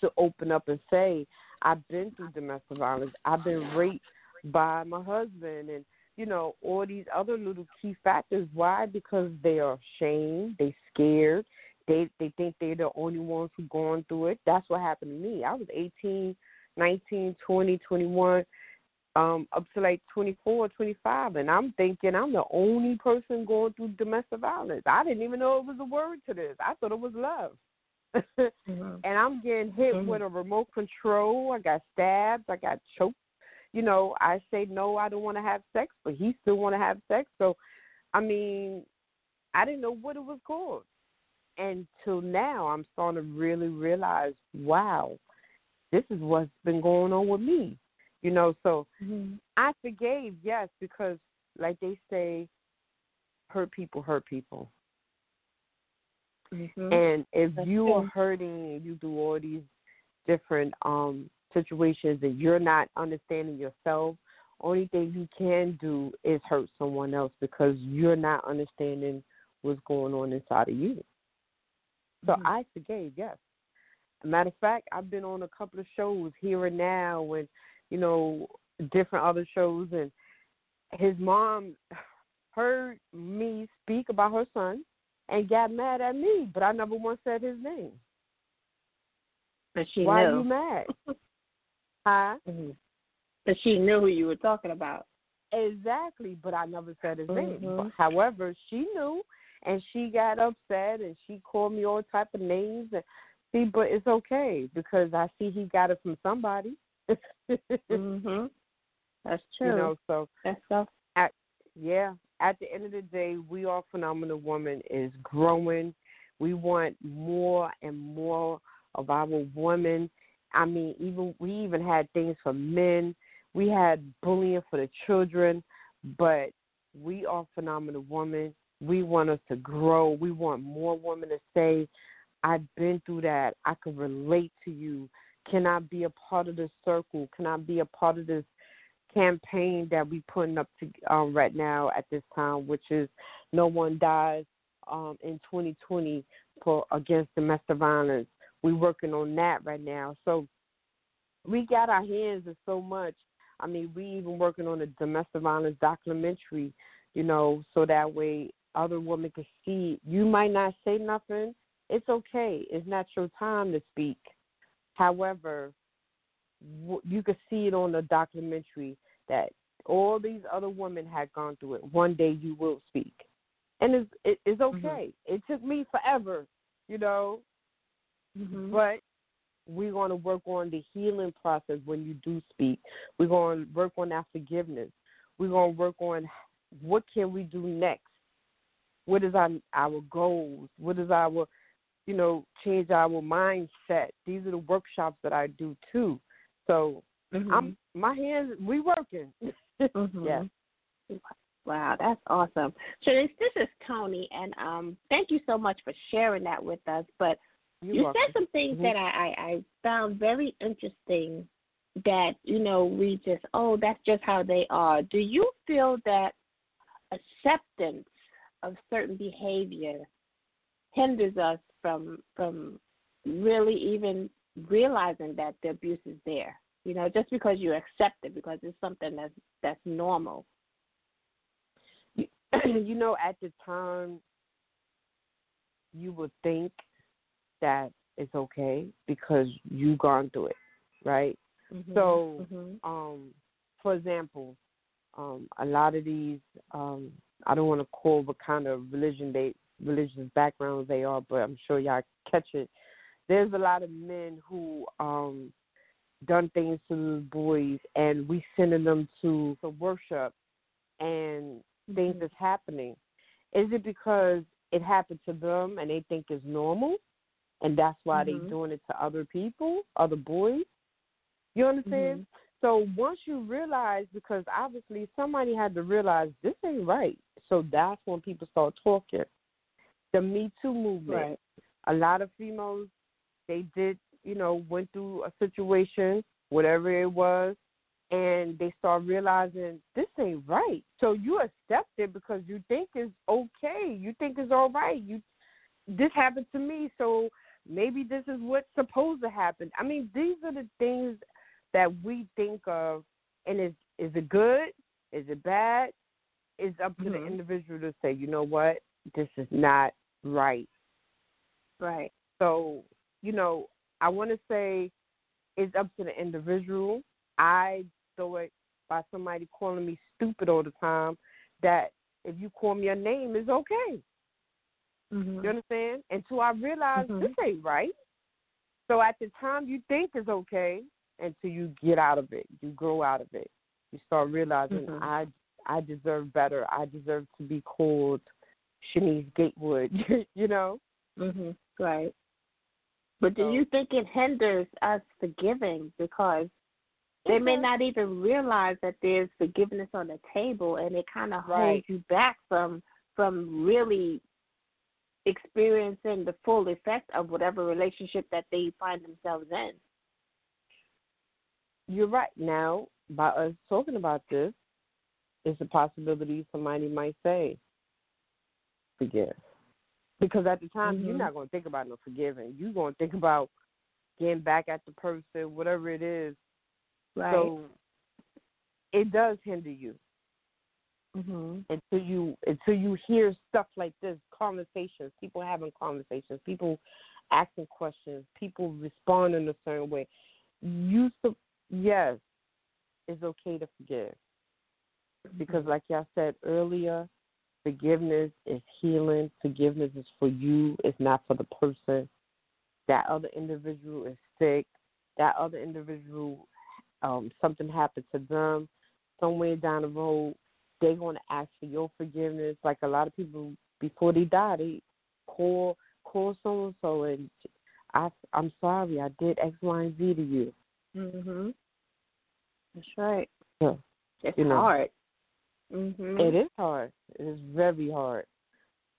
to open up and say, I've been through domestic violence. I've been raped by my husband and you know, all these other little key factors. Why? Because they are ashamed, they scared, they they think they're the only ones who going through it. That's what happened to me. I was eighteen, nineteen, twenty, twenty-one, um, up to like twenty four, twenty five, and I'm thinking I'm the only person going through domestic violence. I didn't even know it was a word to this. I thought it was love. and I'm getting hit Mhm. with a remote control. I got stabbed. I got choked. You know, I say no, I don't want to have sex, but he still want to have sex. So, I mean, I didn't know what it was called. And till now, I'm starting to really realize, wow, this is what's been going on with me. You know, so I forgave, yes, because like they say, hurt people hurt people. Mhm. And if That's you are hurting you do all these different um situations and you're not understanding yourself, only thing you can do is hurt someone else because you're not understanding what's going on inside of you. So Mhm. I forgave, yes. Matter of fact, I've been on a couple of shows here and now and, you know, different other shows and his mom heard me speak about her son and got mad at me, but I never once said his name. But she Why knew. are you mad? huh? Mhm. But she knew who you were talking about. Exactly, but I never said his name. Mhm. But, however, she knew, and she got upset, and she called me all type of names. And see, but it's okay because I see he got it from somebody. Mhm. That's true. You know, so That's so. yeah. At the end of the day, we are phenomenal woman is growing. We want more and more of our women. I mean, even we even had things for men. We had bullying for the children, but we are phenomenal women. We want us to grow. We want more women to say, I've been through that. I can relate to you. Can I be a part of this circle? Can I be a part of this campaign that we're putting up to um, right now at this time, which is No One Dies um, in 2020 for against domestic violence. We're working on that right now. So we got our hands in so much. I mean, we even working on a domestic violence documentary, you know, so that way other women can see. You might not say nothing. It's okay. It's not your time to speak. However, w- you could see it on the documentary that all these other women had gone through it. One day you will speak, and it's it, it's okay. It took me forever, you know, Mhm. but we're going to work on the healing process when you do speak. We're going to work on our forgiveness. We're going to work on what can we do next What is our our goals? What is our you know change our mindset? These are the workshops that I do too. So Mhm. I'm my hands we working. Mhm. Yes. Wow, that's awesome. So this this is Toni, and um, thank you so much for sharing that with us. But You're you welcome. said some things Mhm. that I, I I found very interesting. That you know we just oh that's just how they are. Do you feel that acceptance of certain behavior hinders us from from really even realizing that the abuse is there? You know, just because you accept it because it's something that's that's normal. you know, at the time, you would think that it's okay because you've gone through it, right? So, Mhm. um, for example, um, a lot of these, um, I don't want to call what kind of religion they religious backgrounds they are, but I'm sure y'all catch it. There's a lot of men who um done things to the boys, and we sending them to to worship, and things is happening. Is it because it happened to them and they think it's normal, and that's why Mhm. they doing it to other people, other boys? You understand? So once you realize, because obviously somebody had to realize this ain't right. So that's when people start talking. The Me Too movement. Right. A lot of females, they did, you know, went through a situation, whatever it was, and they start realizing this ain't right. So you accept it because you think it's okay. You think it's all right. You this happened to me, so maybe this is what's supposed to happen. I mean, these are the things that we think of and is is it good? Is it bad? It's up to the Mhm. individual to say, you know what, this is not right. Right. So, you know, I want to say it's up to the individual. I throw it by somebody calling me stupid all the time that if you call me a name, it's okay. Mm-hmm. You understand? Until I realize Mhm. this ain't right. So at the time you think it's okay until you get out of it. You grow out of it. You start realizing Mhm. I I deserve better. I deserve to be called Sherneice Gatewood, you know? Mm-hmm. Right. But do So- you think it hinders us forgiving because they may not even realize that there's forgiveness on the table, and it kind of Right. holds you back from from really experiencing the full effect of whatever relationship that they find themselves in. You're right. Now, by us talking about this, it's a possibility somebody might say, forgive. Because at the time, you're Mhm. not going to think about no forgiving. You're going to think about getting back at the person, whatever it is. Right. So it does hinder you mm-hmm. until you until you hear stuff like this, conversations, people having conversations, people asking questions, people respond in a certain way. You sup- yes, it's okay to forgive. Because like y'all said earlier, forgiveness is healing. Forgiveness is for you, it's not for the person. That other individual is sick. That other individual um something happened to them somewhere down the road, they're gonna ask for your forgiveness. Like a lot of people before they die, they call call so and so and I I'm sorry, I did X, Y, and Z to you. Mm-hmm. That's right. Yeah. It's You know. hard. Mm-hmm. It is hard. It is very hard.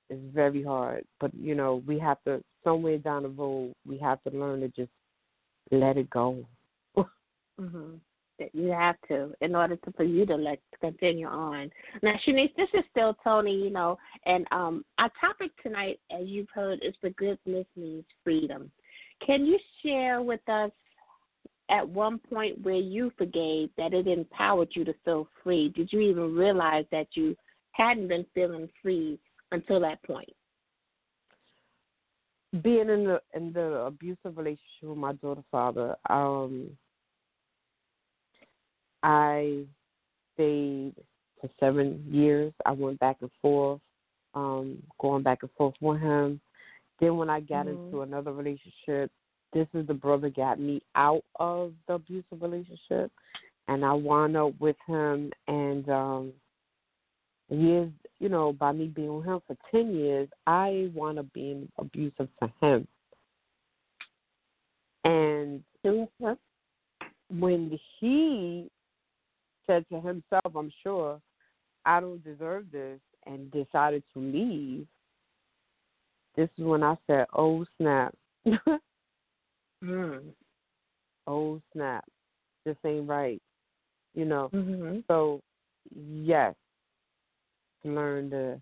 It's very hard. But you know, we have to somewhere down the road we have to learn to just let it go. Mm-hmm. You have to in order to for you to let to continue on. Now, Sherneice, this is still Toni, you know, and um, our topic tonight, as you've heard, is forgiveness means freedom. Can you share with us at one point where you forgave that it empowered you to feel free? Did you even realize that you hadn't been feeling free until that point? Being in the in the abusive relationship with my daughter's father, um I stayed for seven years. I went back and forth, um, going back and forth with him. Then when I got Mhm. into another relationship, this is the brother got me out of the abusive relationship and I wound up with him and um he is you know, by me being with him for ten years, I wound up being abusive to him. And when he said to himself, I'm sure, I don't deserve this, and decided to leave, this is when I said, oh, snap. Mm. Oh, snap. This ain't right. You know, Mm-hmm. so yes, learn to.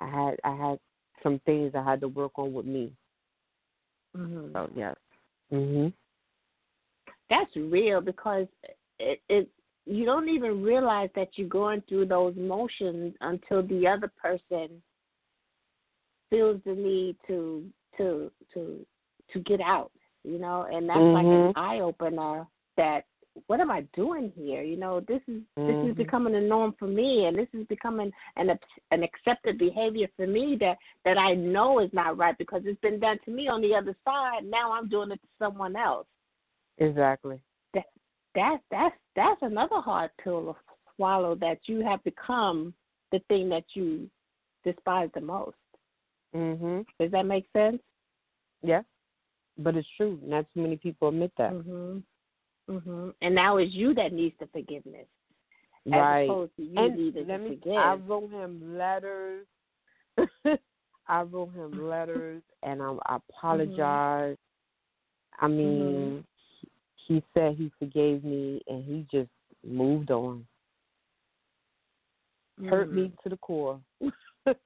I had I had some things I had to work on with me. Mm-hmm. So yes. Mhm. That's real because it, it you don't even realize that you're going through those motions until the other person feels the need to to to to get out, you know, and that's like an Mhm. eye opener that what am I doing here? You know, this is this is Mhm. becoming a norm for me, and this is becoming an an accepted behavior for me that that I know is not right because it's been done to me on the other side. Now I'm doing it to someone else. Exactly. That That's that's that's another hard pill to swallow. That you have become the thing that you despise the most. Mhm. Does that make sense? Yes. But it's true. Not too many people admit that. Mhm. Mhm. And now it's you that needs the forgiveness, as right. opposed to you and needing let to me, forgive. I wrote him letters. I wrote him letters, and I, I apologized. I mean, he, he said he forgave me, and he just moved on. Hurt Mm-hmm. me to the core, but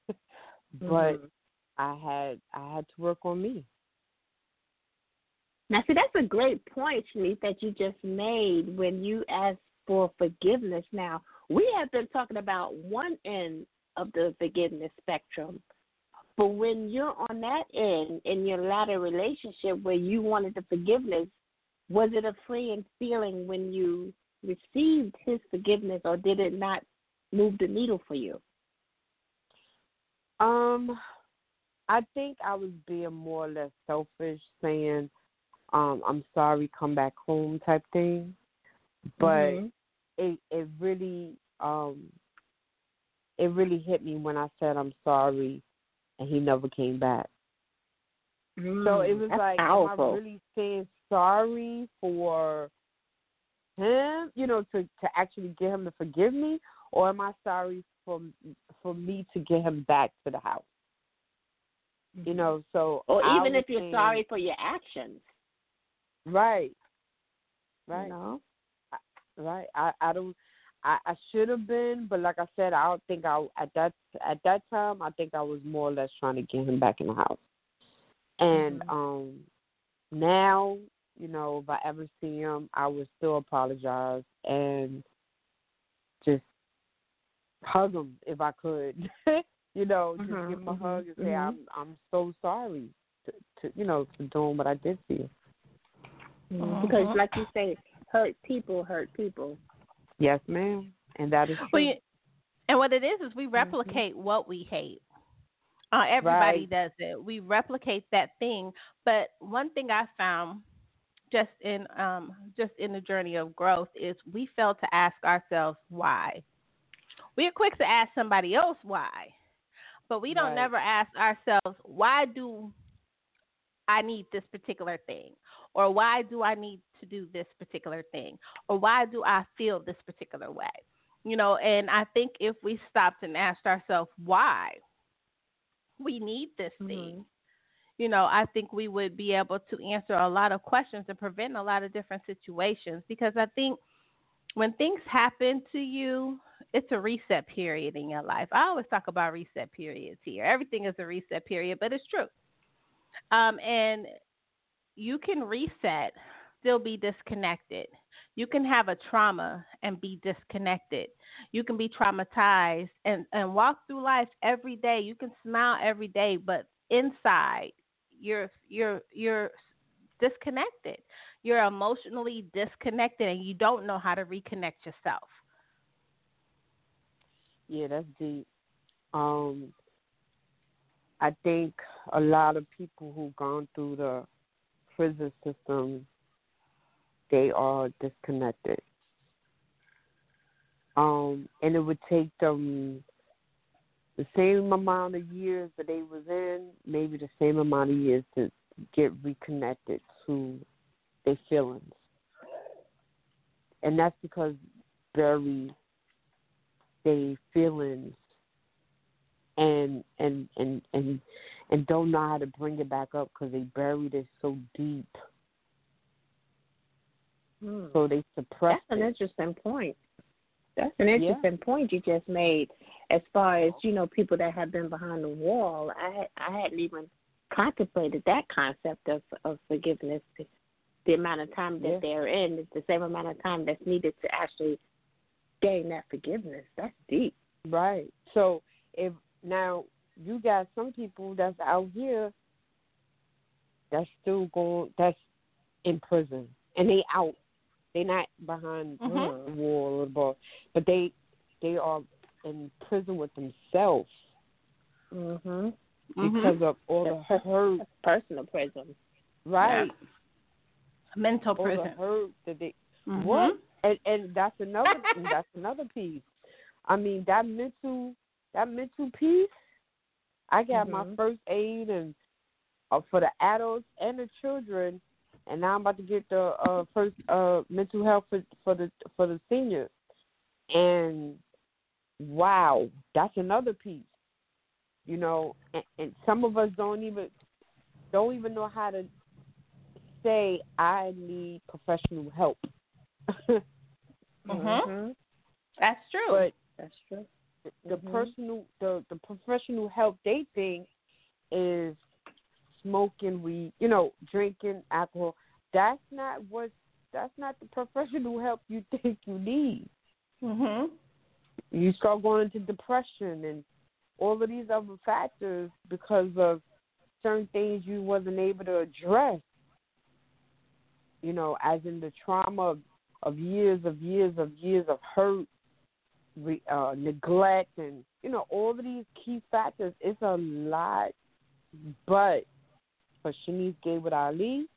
Mhm. I had I had to work on me. Now, see, that's a great point, Sherneice, that you just made when you asked for forgiveness. Now, we have been talking about one end of the forgiveness spectrum. But when you're on that end in your latter relationship where you wanted the forgiveness, was it a freeing feeling when you received his forgiveness or did it not move the needle for you? Um, I think I was being more or less selfish, saying, um, "I'm sorry, come back home" type thing. But Mhm. it it really um it really hit me when I said I'm sorry, and he never came back. So it Mm, was like, powerful. am I really saying sorry for him? You know, to to actually get him to forgive me, or am I sorry for for me to get him back to the house? You know, so or I even if you're saying- sorry for your actions. Right, right, You know? right. I I don't. I, I should have been, but like I said, I don't think I at that at that time. I think I was more or less trying to get him back in the house. And Mhm. um now, you know, if I ever see him, I would still apologize and just hug him if I could. you know, just Mhm, give him a hug and say, mhm. "I'm I'm so sorry to, to you know for doing what I did to you." Mhm. Because, like you say, hurt people hurt people. Yes, ma'am. And that is true. Well, you- and what it is is we replicate what we hate. Uh, everybody Right. does it. We replicate that thing. But one thing I found just in um, just in the journey of growth is we fail to ask ourselves why. We are quick to ask somebody else why, but we don't Right. never ask ourselves why do I need this particular thing, or why do I need to do this particular thing, or why do I feel this particular way? You know, and I think if we stopped and asked ourselves why we need this thing, you know, I think we would be able to answer a lot of questions and prevent a lot of different situations because I think when things happen to you, it's a reset period in your life. I always talk about reset periods here. Everything is a reset period, but it's true. Um, and you can reset, still be disconnected. You can have a trauma and be disconnected. You can be traumatized and, and walk through life every day. You can smile every day, but inside you're you're you're disconnected. You're emotionally disconnected and you don't know how to reconnect yourself. Yeah, that's deep. Um, I think a lot of people who've gone through the prison system, they are disconnected. Um, and it would take them the same amount of years that they was in, maybe the same amount of years to get reconnected to their feelings. And that's because very their feelings and and and and and don't know how to bring it back up because they buried it so deep. Hmm. So they suppress That's an it. interesting point. That's an interesting point you just made. As far as you know, people that have been behind the wall, I I hadn't even contemplated that concept of of forgiveness. The amount of time that Yeah. they're in is the same amount of time that's needed to actually gain that forgiveness. That's deep. Right. So if now you got some people that's out here that's still going that's in prison and they out. They not behind Mhm. the wall or the bar, but they they are in prison with themselves Mhm. because of all the That's- hurt. Personal prison. Right. Mental All the prison. hurt that they Mhm. What? And and that's another and that's another piece. I mean that mental that mental piece. I got my Mhm. first aid and uh, for the adults and the children, and now I'm about to get the uh, first uh, mental health for, for the for the seniors. And wow, that's another piece. You know, and, and some of us don't even don't even know how to say I need professional help. Mhm. Mhm. That's true. but That's true. The Mhm. personal the the professional help they think is smoking weed you know drinking alcohol that's not what that's not the professional help you think you need mhm. you start going into depression and all of these other factors because of certain things you wasn't able to address you know as in the trauma of, of years of years of years of hurt re, uh, neglect and you know all of these key factors it's a lot but for Sherneice Gatewood Ali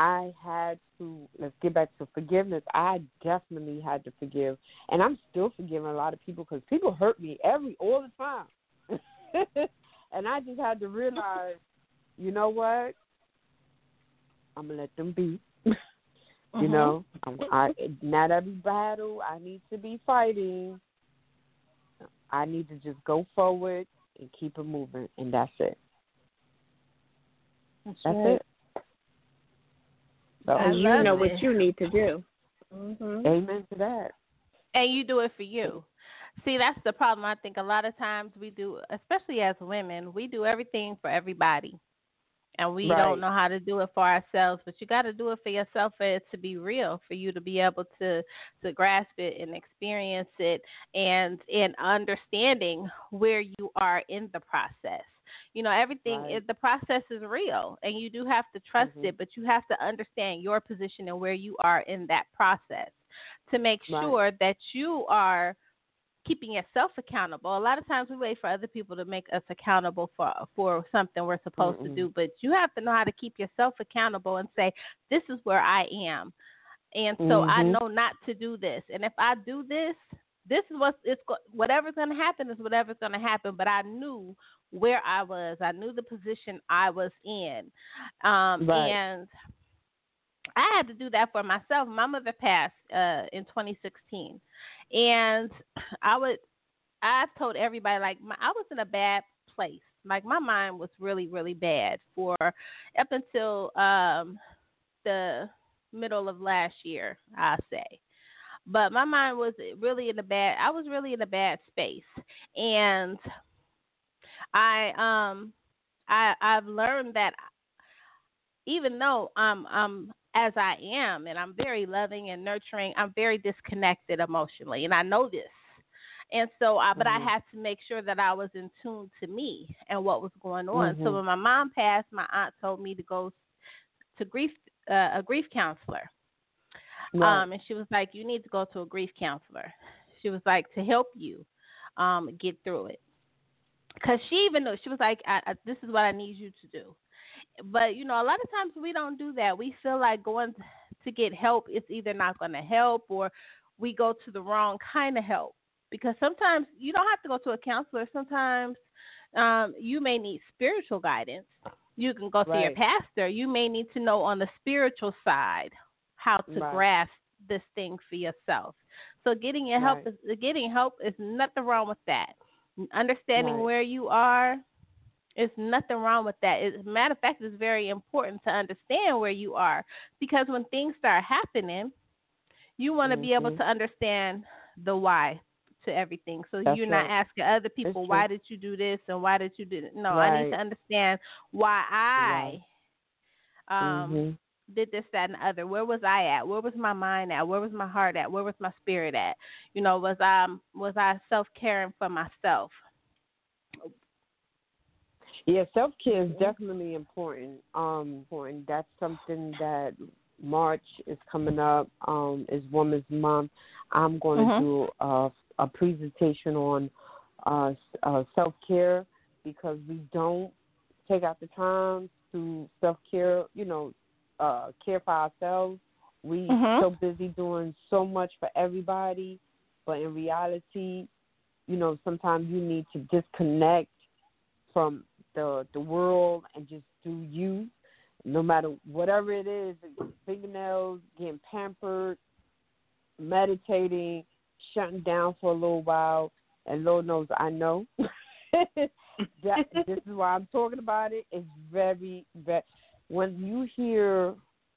I had to let's get back to forgiveness. I definitely had to forgive, and I'm still forgiving a lot of people because people hurt me every all the time, and I just had to realize, you know what? I'm gonna let them be. You Mhm. know, I'm, not every battle I need to be fighting. I need to just go forward and keep it moving, and that's it. That's, That's right. it. So, I And you know it. what you need to do. Mhm. amen to that. and you do it for you. See, that's the problem. I think a lot of times we do, especially as women, we do everything for everybody. And we Right. don't know how to do it for ourselves, but you got to do it for yourself for it to be real, for you to be able to to grasp it and experience it, and and understanding where you are in the process. You know, everything Right. is the process is real, and you do have to trust Mhm. it, but you have to understand your position and where you are in that process to make Right. sure that you are keeping yourself accountable. A lot of times we wait for other people to make us accountable for for something we're supposed to Mm-mm. do, but you have to know how to keep yourself accountable and say, "This is where I am." And so I Mhm. know not to do this. And if I do this, this is what it's whatever's going to happen is whatever's going to happen, but I knew where I was. I knew the position I was in. Um Right. and I had to do that for myself. My mother passed uh, in 2016, and I would. I've told everybody like my, I was in a bad place. Like my mind was really, really bad for up until um, the middle of last year, I say. But my mind was really in a bad. I was really in a bad space, and I um I I've learned that even though I'm I'm as I am and I'm very loving and nurturing, I'm very disconnected emotionally and I know this. And so I but Mhm. I had to make sure that I was in tune to me and what was going on. So Mhm. when my mom passed, my aunt told me to go to grief uh, a grief counselor. Right. Um, and she was like, "You need to go to a grief counselor." She was like, "To help you um, get through it." Because she even knew she was like, I, I, "This is what I need you to do." But you know, a lot of times we don't do that. We feel like going to get help is either not going to help or we go to the wrong kind of help. because sometimes you don't have to go to a counselor. Sometimes um, you may need spiritual guidance. You can go see your pastor. You may need to know on the spiritual side how to Right. grasp this thing for yourself. So getting your help Right. is getting help is nothing wrong with that. Understanding Right. where you are is nothing wrong with that. As a matter of fact, it's very important to understand where you are because when things start happening, you want to be able Mhm. to understand the why to everything. So That's you're not right. asking other people, why did you do this and why did you do it? No, I need to understand why I um Mhm. did this, that, and the other. Where was I at? Where was my mind at? Where was my heart at? Where was my spirit at? You know, was I was I self caring for myself? Yeah, self care is definitely important. Um, important. That's something that March is coming up. Um, is Women's Month. I'm going to Mhm. do a, a presentation on uh, uh, self care because we don't take out the time to self care. You know, uh, care for ourselves. We Mhm. so busy doing so much for everybody, but in reality, you know, sometimes you need to disconnect from the the world and just do you, no matter whatever it is, fingernails, getting pampered, meditating, shutting down for a little while, and Lord knows I know. that, this is why I'm talking about it. It's very, very. When you hear,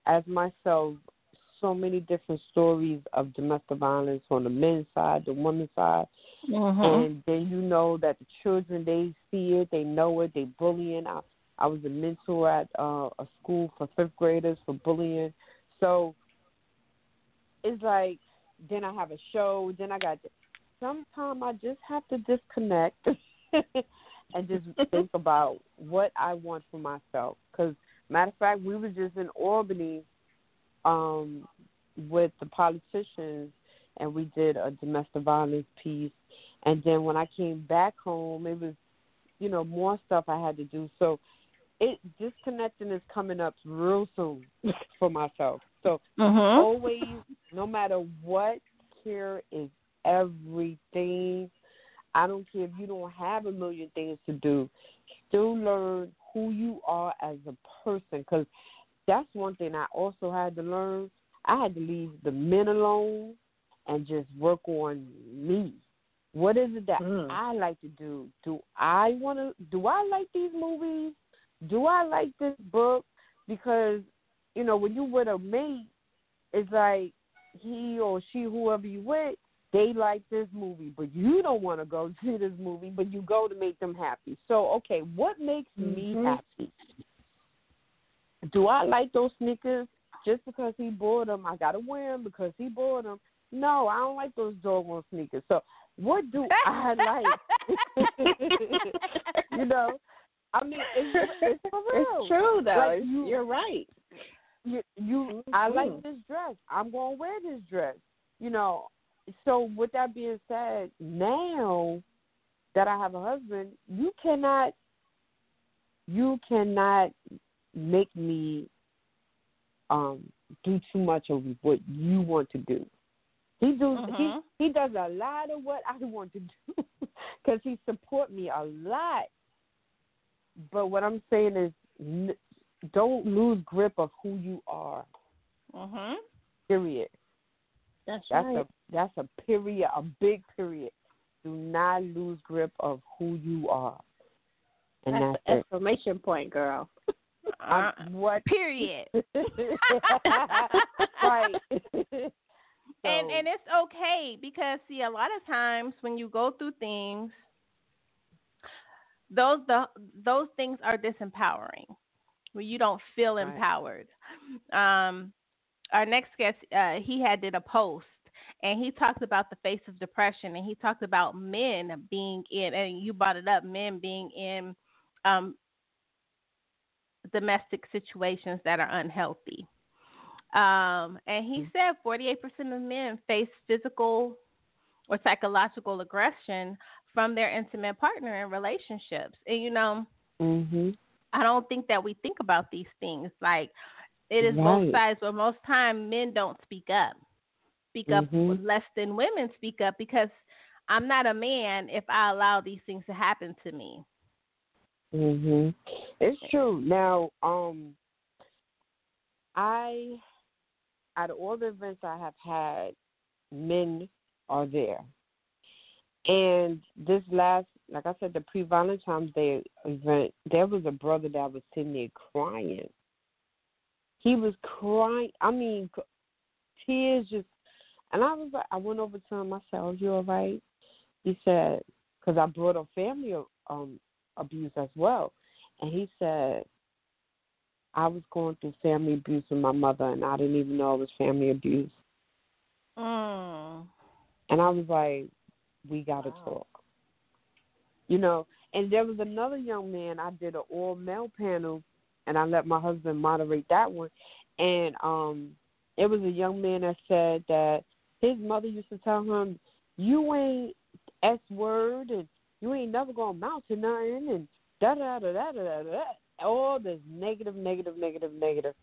as myself, so many different stories of domestic violence on the men's side, the women's side, Mm-hmm. and then you know that the children they see it, they know it, they bullying. I, I was a mentor at uh, a school for fifth graders for bullying, so it's like then I have a show, then I got. Sometimes I just have to disconnect and just think about what I want for myself. Because matter of fact, we were just in Albany um, with the politicians, and we did a domestic violence piece. And then when I came back home, it was, you know, more stuff I had to do. So it disconnecting is coming up real soon for myself. So Mm-hmm. always, no matter what, care is everything. I don't care if you don't have a million things to do. Still learn who you are as a person because that's one thing I also had to learn. I had to leave the men alone and just work on me. What is it that Mm. I like to do? Do I want to? Do I like these movies? Do I like this book? Because you know when you with a mate, it's like he or she, whoever you with, they like this movie, but you don't want to go see this movie, but you go to make them happy. So, okay, what makes me Mhm. happy? Do I like those sneakers just because he bought them? I gotta wear them because he bought them. No, I don't like those doggone sneakers. So, what do I like? you know, I mean, it's, it's for real. It's true though. Like you- you're right. you, you I like Mhm. this dress. I'm gonna wear this dress. You know. So with that being said, now that I have a husband, you cannot you cannot make me um do too much of what you want to do. He do Mhm. he he does a lot of what I want to do because he support me a lot. But what I'm saying is, n- don't lose grip of who you are. Mhm. Period. That's, That's right. a that's a period, a big period. Do not lose grip of who you are. And That's that's, an exclamation point, girl. Uh, I- what? period. right. and So- and it's okay because see a lot of times when you go through things those the those things are disempowering when you don't feel Right. empowered um our next guest uh he had did a post and he talked about the face of depression and he talked about men being in and you brought it up men being in um domestic situations that are unhealthy um, and he said 48% of men face physical or psychological aggression from their intimate partner in relationships. And, you know, Mhm. I don't think that we think about these things. Like, it is both sides, but most time men don't speak up. Speak up Mhm. less than women speak up because I'm not a man if I allow these things to happen to me. Mhm. It's true. Now, um, I, out of all the events I have had, men are there. And this last, like I said, the pre Valentine's Day event, there was a brother that was sitting there crying. He was crying. I mean, tears just. And I was like, I went over to him. I said, "Are you all right?" He said, "Because I brought a family of um abuse as well," and he said, "I was going through family abuse with my mother, and I didn't even know it was family abuse." Mm. And I was like, we got to Wow. talk. You know, and there was another young man, I did an all male panel, and I let my husband moderate that one. And um it was a young man that said that his mother used to tell him, you ain't S word, and you ain't never to amount to nothing, and da da da da da da da. All this negative, negative, negative, negative.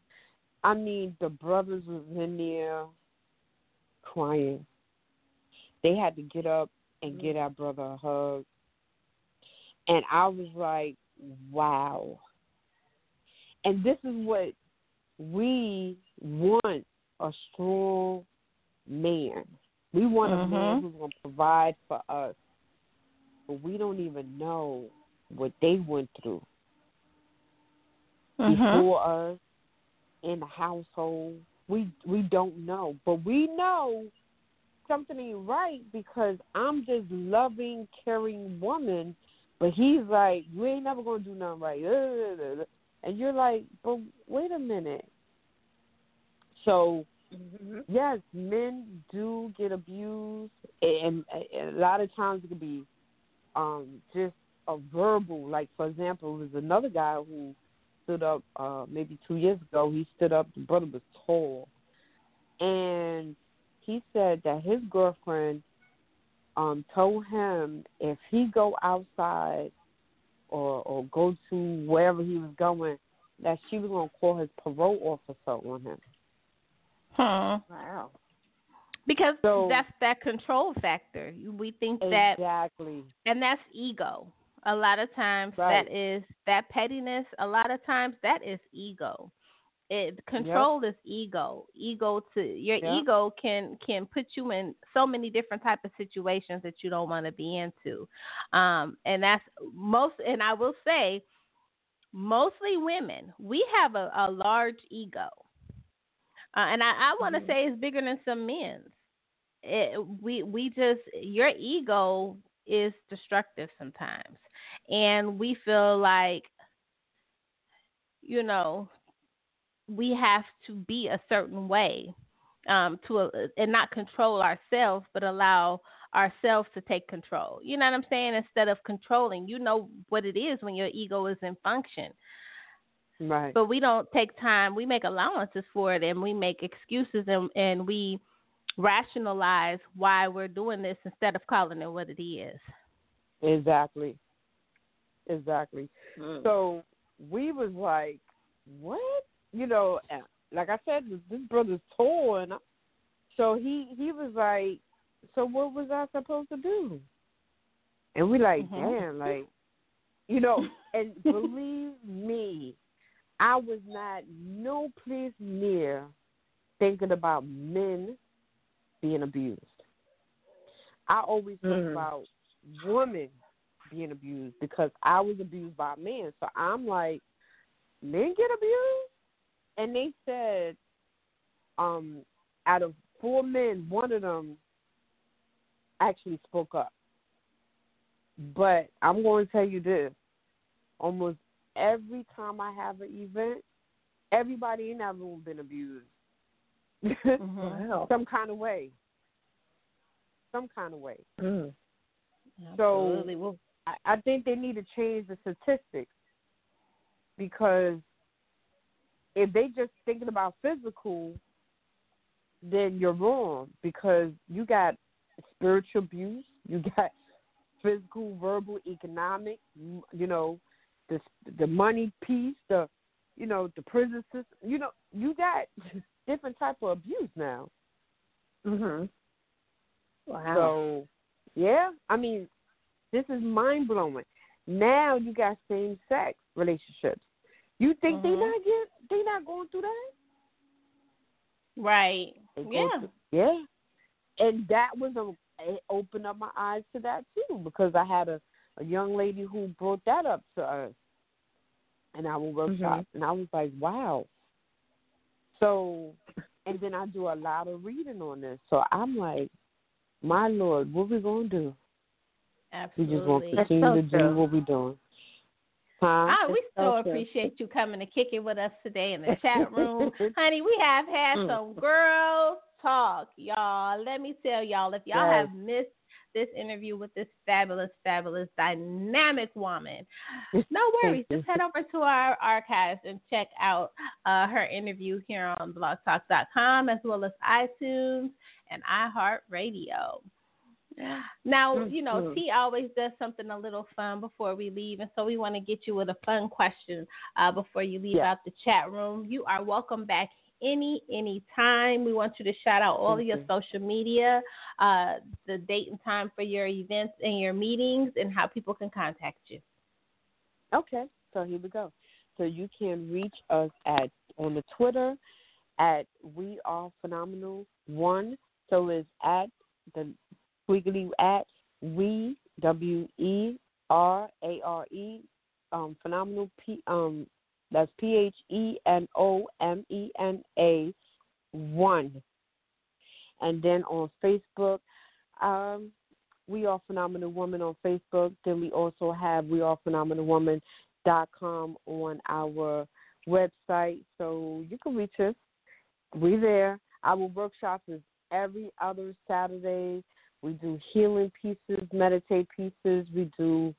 I mean, the brothers was in there crying. They had to get up and get our brother a hug. And I was like, wow. And this is what we want a strong man. We want a man Mhm. who's going to provide for us. But we don't even know what they went through Mhm. before us in the household. We we don't know, but we know something ain't right because I'm just loving, caring woman, but he's like, you ain't never gonna do nothing right, and you're like, but wait a minute. So Mhm. yes, men do get abused, and, and a lot of times it could be um, just a verbal. Like for example, there's another guy who stood up uh, maybe two years ago. He stood up. The brother was tall, and he said that his girlfriend um, told him if he go outside or or go to wherever he was going, that she was gonna call his parole officer on him. Huh. Wow. Because So- that's that control factor. We think that Exactly. and that's ego. A lot of times Right. that is that pettiness. A lot of times that is ego. It control is ego. Ego to your Yep. ego can can put you in so many different type of situations that you don't want to be into. Um, and that's most. And I will say, mostly women, we have a, a large ego. Uh, and I, I want to Mhm. say it's bigger than some men's. It, we we just your ego is destructive sometimes, and we feel like you know we have to be a certain way um, to uh, and not control ourselves, but allow ourselves to take control. You know what I'm saying? Instead of controlling, you know what it is when your ego is in function Right. but we don't take time we make allowances for it and we make excuses and, and we rationalize why we're doing this instead of calling it what it is Exactly. Exactly. Mm. So we was like, what? You know, like I said, this, this brother's tall, and so he he was like, so what was I supposed to do? And we like, Mhm. damn, like, you know, and believe me, I was not no place near thinking about men being abused. I always think Mhm. about women being abused because I was abused by men. So I'm like, men get abused? And they said, um, out of four men, one of them actually spoke up. But I'm going to tell you this almost every time I have an event, everybody in that room been abused. Wow. Some kind of way. Some kind of way. Mm. So- I, I think they need to change the statistics because if they just thinking about physical, then you're wrong because you got spiritual abuse, you got physical, verbal, economic, you know, the the money piece, the you know the prison system. You know, you got different type of abuse now. Mhm. Wow. So Yeah, I mean, this is mind blowing. Now you got same sex relationships. You think they Mhm. not get they not going through that? Right. They Yeah. through- yeah. And that was a it opened up my eyes to that too because I had a a young lady who brought that up to us in our workshop, and I was like, wow. So, and then I do a lot of reading on this, so I'm like, my lord, what we gonna do? We just want Absolutely. to That's continue so to do true. what we doing. Huh? Ah, we so appreciate you coming to kick it with us today in the chat room. Honey, we have had Mm. some girls talk, y'all. Let me tell y'all, if y'all Yes. have missed this interview with this fabulous, fabulous, dynamic woman, no worries. Just head over to our archives and check out uh, her interview here on blogtalk.com as well as iTunes and iHeartRadio. Now, you know. T always does something a little fun before we leave, and so we want to get you with a fun question uh, before you leave Yeah. out the chat room. You are welcome back any any time. We want you to shout out all of your social media, uh, the date and time for your events and your meetings, and how people can contact you. Okay, so here we go. So you can reach us at on the Twitter at We Are Phenomenal One. So it's at the squiggly at We W E R A R E um phenomenal P um that's P H E N O M E N A one. And then on Facebook, um, we are Phenomenal Woman on Facebook. Then we also have We Are Phenomenal Woman dot com on our website, so you can reach us. We there. Our workshops is every other Saturday. We do healing pieces, meditate pieces. We do,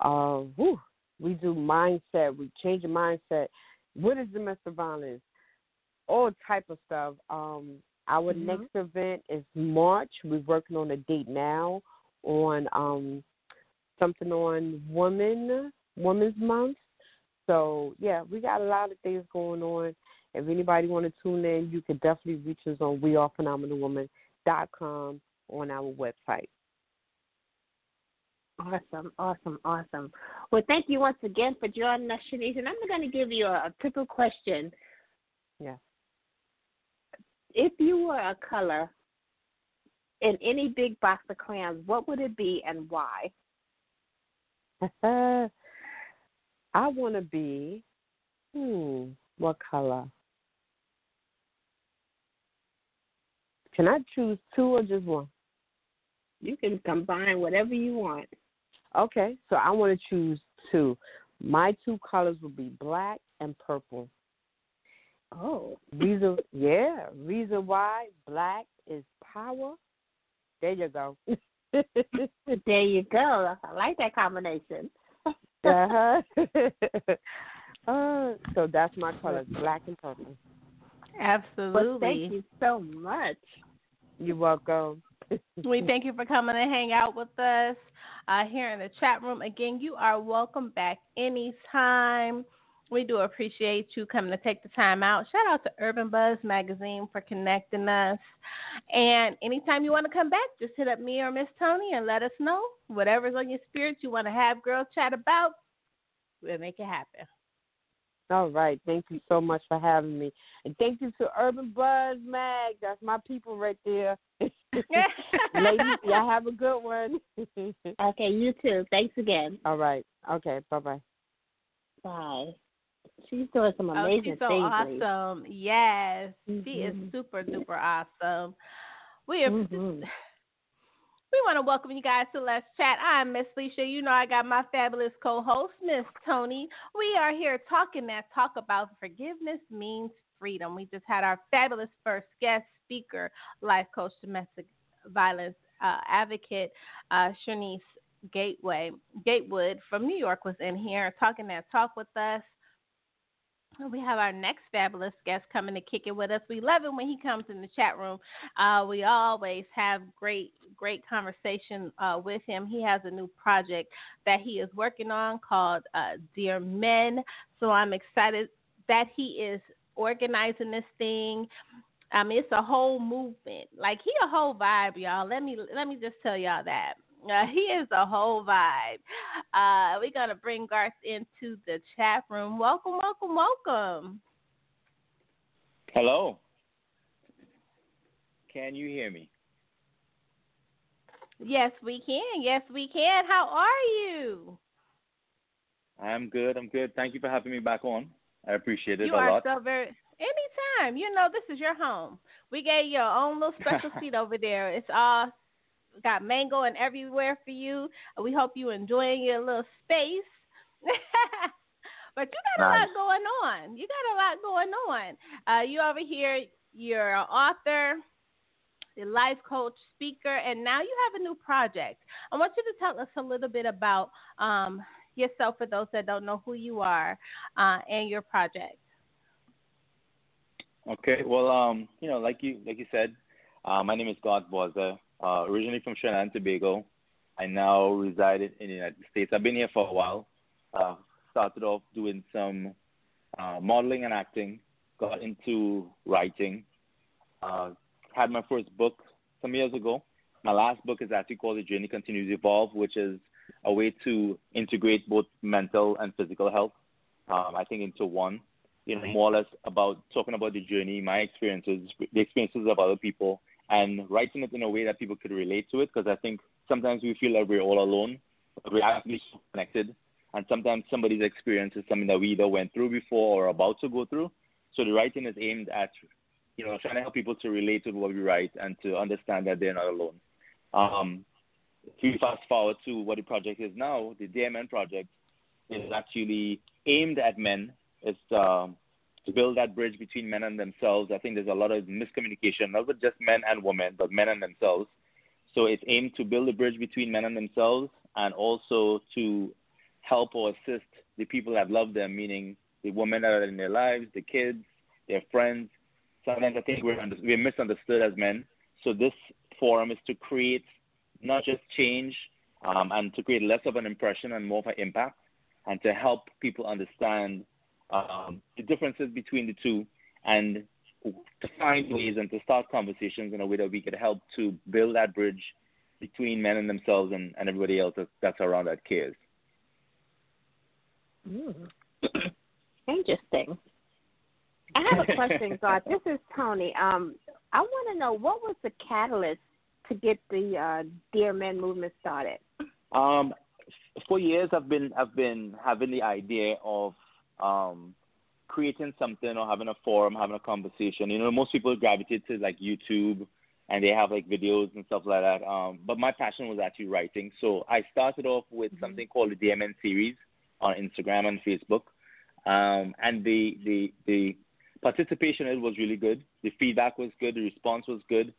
uh, whew, we do mindset. We change the mindset. What is domestic violence? All type of stuff. Um, our Mhm. next event is March. We're working on a date now on um, something on Women Women's Month. So yeah, we got a lot of things going on. If anybody want to tune in, you can definitely reach us on wearephenomenalwoman.com on our website. Awesome, awesome, awesome. Well, thank you once again for joining us, Sherneice. And I'm going to give you a, a triple question. Yeah. If you were a color in any big box of crayons, what would it be and why? I want to be, hmm, what color? Can I choose two or just one? You can combine whatever you want. Okay, so I want to choose two. My two colors would be black and purple. Oh, Reason, yeah, reason why black is power. There you go. there you go. I like that combination. uh-huh. uh, so that's my colors, black and purple. Absolutely. Well, thank you so much. You're welcome. We thank you for coming and hang out with us uh, here in the chat room. Again, you are welcome back anytime. We do appreciate you coming to take the time out. Shout out to Urban Buzz Magazine for connecting us. And anytime you want to come back, just hit up me or Miss Toni and let us know whatever's on your spirit you want to have girl chat about. We'll make it happen. All right. Thank you so much for having me. And thank you to Urban Buzz Mag. That's my people right there. Ladies, y'all have a good one. Okay, you too. Thanks again. All right. Okay. Bye bye. Bye. She's doing some amazing Oh, amazing she's so things. Lee. awesome. Yes, she is Mhm. super duper awesome. We are Mhm. we want to welcome you guys to Let's Chat. I'm Miss Lissha. You know I got my fabulous co-host, Miss Toni. We are here talking that talk about forgiveness means freedom. We just had our fabulous first guest speaker, life coach, domestic violence uh, advocate, uh, Sherneice Gateway Gatewood from New York was in here talking that talk with us. We have our next fabulous guest coming to kick it with us. We love it when he comes in the chat room. Uh, we always have great, great conversation uh, with him. He has a new project that he is working on called uh, Dear Men. So I'm excited that he is organizing this thing. I mean, it's a whole movement. Like he a whole vibe, y'all. Let me let me just tell y'all that. Uh, he is a whole vibe. Uh, we're gonna bring Garth into the chat room. Welcome, welcome, welcome. Hello. Can you hear me? Yes, we can. Yes, we can. How are you? I'm good. I'm good. Thank you for having me back on. I appreciate it you a are lot. so very anytime. You know, this is your home. We gave you your own little special seat over there. It's all got mango and everywhere for you. We hope you enjoying your little space. but you got Nice. a lot going on. You got a lot going on. Uh, you over here. You're an author, a life coach, speaker, and now you have a new project. I want you to tell us a little bit about um, yourself for those that don't know who you are uh, and your project. Okay. Well, um, you know, like you like you said, uh, my name is Garth Voisin. Uh, originally from Trinidad and Tobago. I now reside in the United States. I've been here for a while. Uh, started off doing some uh, modeling and acting. Got into writing. Uh, had my first book some years ago. My last book is actually called The Journey Continues Evolve, which is a way to integrate both mental and physical health, um, I think, into one. You know, more or less about talking about the journey, my experiences, the experiences of other people, and writing it in a way that people could relate to it. Because I think sometimes we feel like we're all alone, but we're actually connected. And sometimes somebody's experience is something that we either went through before or about to go through. So the writing is aimed at, you know, trying to help people to relate to what we write and to understand that they're not alone. Um, if we fast forward to what the project is now, the DMN project is actually aimed at men. It's um, to build that bridge between men and themselves. I think there's a lot of miscommunication, not with just men and women, but men and themselves. So it's aimed to build a bridge between men and themselves and also to help or assist the people that love them, meaning the women that are in their lives, the kids, their friends. Sometimes I think we're, under, we're misunderstood as men. So this forum is to create not just change um, and to create less of an impression and more of an impact and to help people understand um, the differences between the two and to find ways and to start conversations in a way that we could help to build that bridge between men and themselves and, and everybody else that, that's around that cares. Mm. Interesting. I have a question, Garth. This is Toni. Um, I want to know what was the catalyst to get the uh, Dear Men movement started? Um, for years, I've been I've been having the idea of um, creating something or having a forum, having a conversation. You know, most people gravitate to like YouTube and they have like videos and stuff like that. Um, but my passion was actually writing, so I started off with something called the DMN series on Instagram and Facebook. Um, and the, the the participation in it was really good. The feedback was good. The response was good.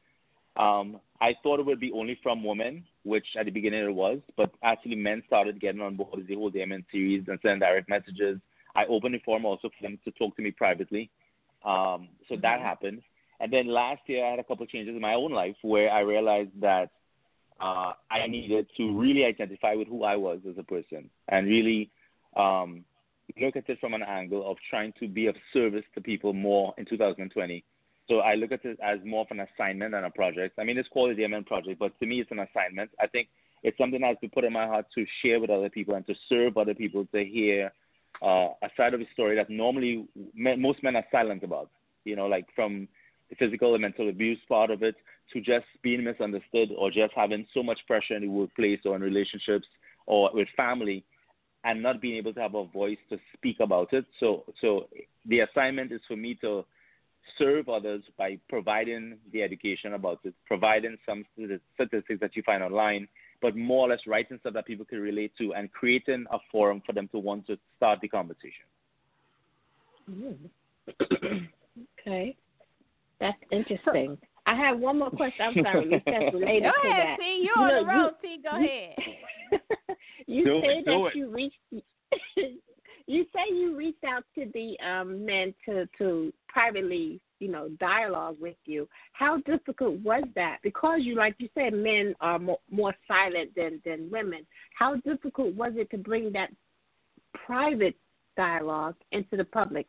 Um, I thought it would be only from women, which at the beginning it was, but actually men started getting on board with the whole DMN series and sending direct messages. I opened a forum also for them to talk to me privately. Um, so that happened. And then last year I had a couple of changes in my own life where I realized that uh, I needed to really identify with who I was as a person and really um, look at it from an angle of trying to be of service to people more in 2020. So I look at it as more of an assignment than a project. I mean, it's called the DMN project, but to me, it's an assignment. I think it's something that has been put in my heart to share with other people and to serve other people to hear uh, a side of the story that normally men, most men are silent about. You know, like from the physical and mental abuse part of it to just being misunderstood or just having so much pressure in the workplace or in relationships or with family and not being able to have a voice to speak about it. So, so the assignment is for me to serve others by providing the education about it, providing some statistics that you find online, but more or less writing stuff that people can relate to and creating a forum for them to want to start the conversation. okay. That's interesting. I have one more question. I'm sorry, Miss Tess, related Go to ahead, that. T. You're on You the know, you- road, T. Go ahead. you Do say do that it. you reached you say you reached out to the um men to to privately you know dialogue with you how difficult was that because you like you said men are more, more silent than than women how difficult was it to bring that private dialogue into the public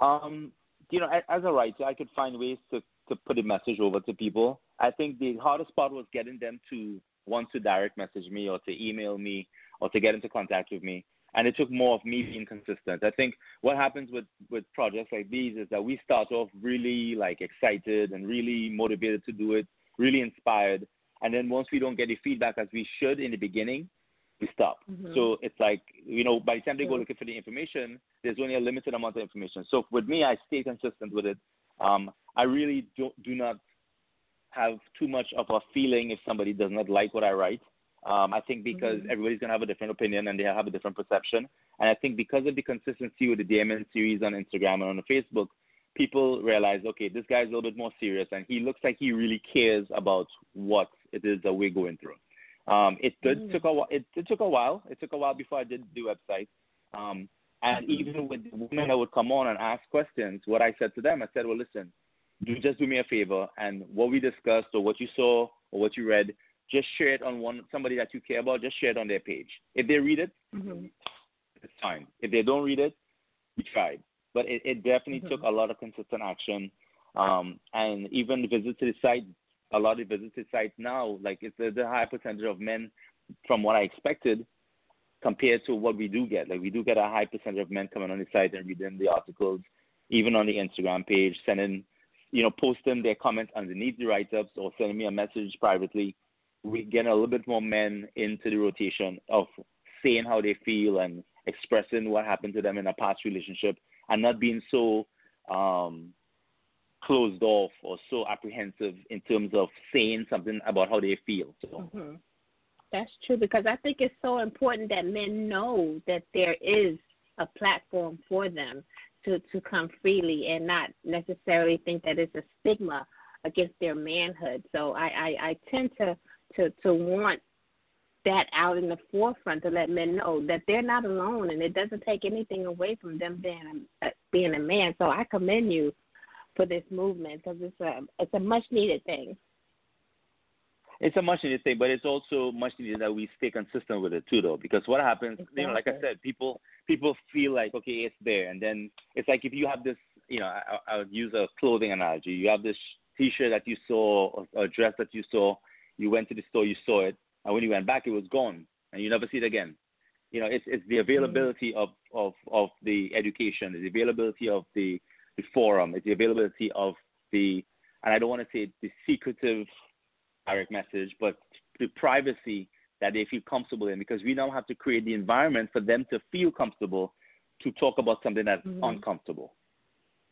Um, you know, as a writer, I could find ways to, to put a message over to people. I think the hardest part was getting them to want to direct message me or to email me or to get into contact with me. And it took more of me being consistent. I think what happens with, with projects like these is that we start off really like excited and really motivated to do it, really inspired. And then once we don't get the feedback as we should in the beginning, we stop. Mhm. So it's like, you know, by the time they go looking for the information, there's only a limited amount of information. So with me, I stay consistent with it. Um, I really do, do not have too much of a feeling if somebody does not like what I write. Um, I think because Mhm. everybody's gonna have a different opinion and they have a different perception, and I think because of the consistency with the Damon series on Instagram and on the Facebook, people realize, okay, this guy's a little bit more serious, and he looks like he really cares about what it is that we're going through. Um, it did Mm. took a it, it took a while. It took a while before I did the website. Um, and even with the women that would come on and ask questions, what I said to them, I said, well, listen, do just do me a favor, and what we discussed or what you saw or what you read, just share it on one somebody that you care about. Just share it on their page. If they read it, Mhm. it's fine. If they don't read it, we tried. But it, it definitely Mhm. took a lot of consistent action. Um, and even the visit to the site, a lot of visits to the site now, like it's there's a high percentage of men from what I expected compared to what we do get. Like we do get a high percentage of men coming on the site and reading the articles, even on the Instagram page, sending, you know, posting their comments underneath the write-ups or sending me a message privately. We get a little bit more men into the rotation of saying how they feel and expressing what happened to them in a past relationship and not being so um, closed off or so apprehensive in terms of saying something about how they feel. So Mhm. That's true because I think it's so important that men know that there is a platform for them to to come freely and not necessarily think that it's a stigma against their manhood. So I I, I tend to to to want that out in the forefront to let men know that they're not alone and it doesn't take anything away from them being a, being a man. So I commend you for this movement because it's a it's a much needed thing. it's a much needed thing, but it's also much needed that we stay consistent with it too, though. Because what happens, you know, like I said, people people feel like okay, it's there, and then it's like if you have this, you know, I, I would use a clothing analogy. You have this T-shirt that you saw, or, or dress that you saw. You went to the store, you saw it, and when you went back, it was gone, and you never see it again. You know, it's it's the availability of of of the education, the availability of the the forum, it's the availability of the, and I don't want to say the secretive direct message, but the privacy that they feel comfortable in because we now have to create the environment for them to feel comfortable to talk about something that's Mhm. uncomfortable.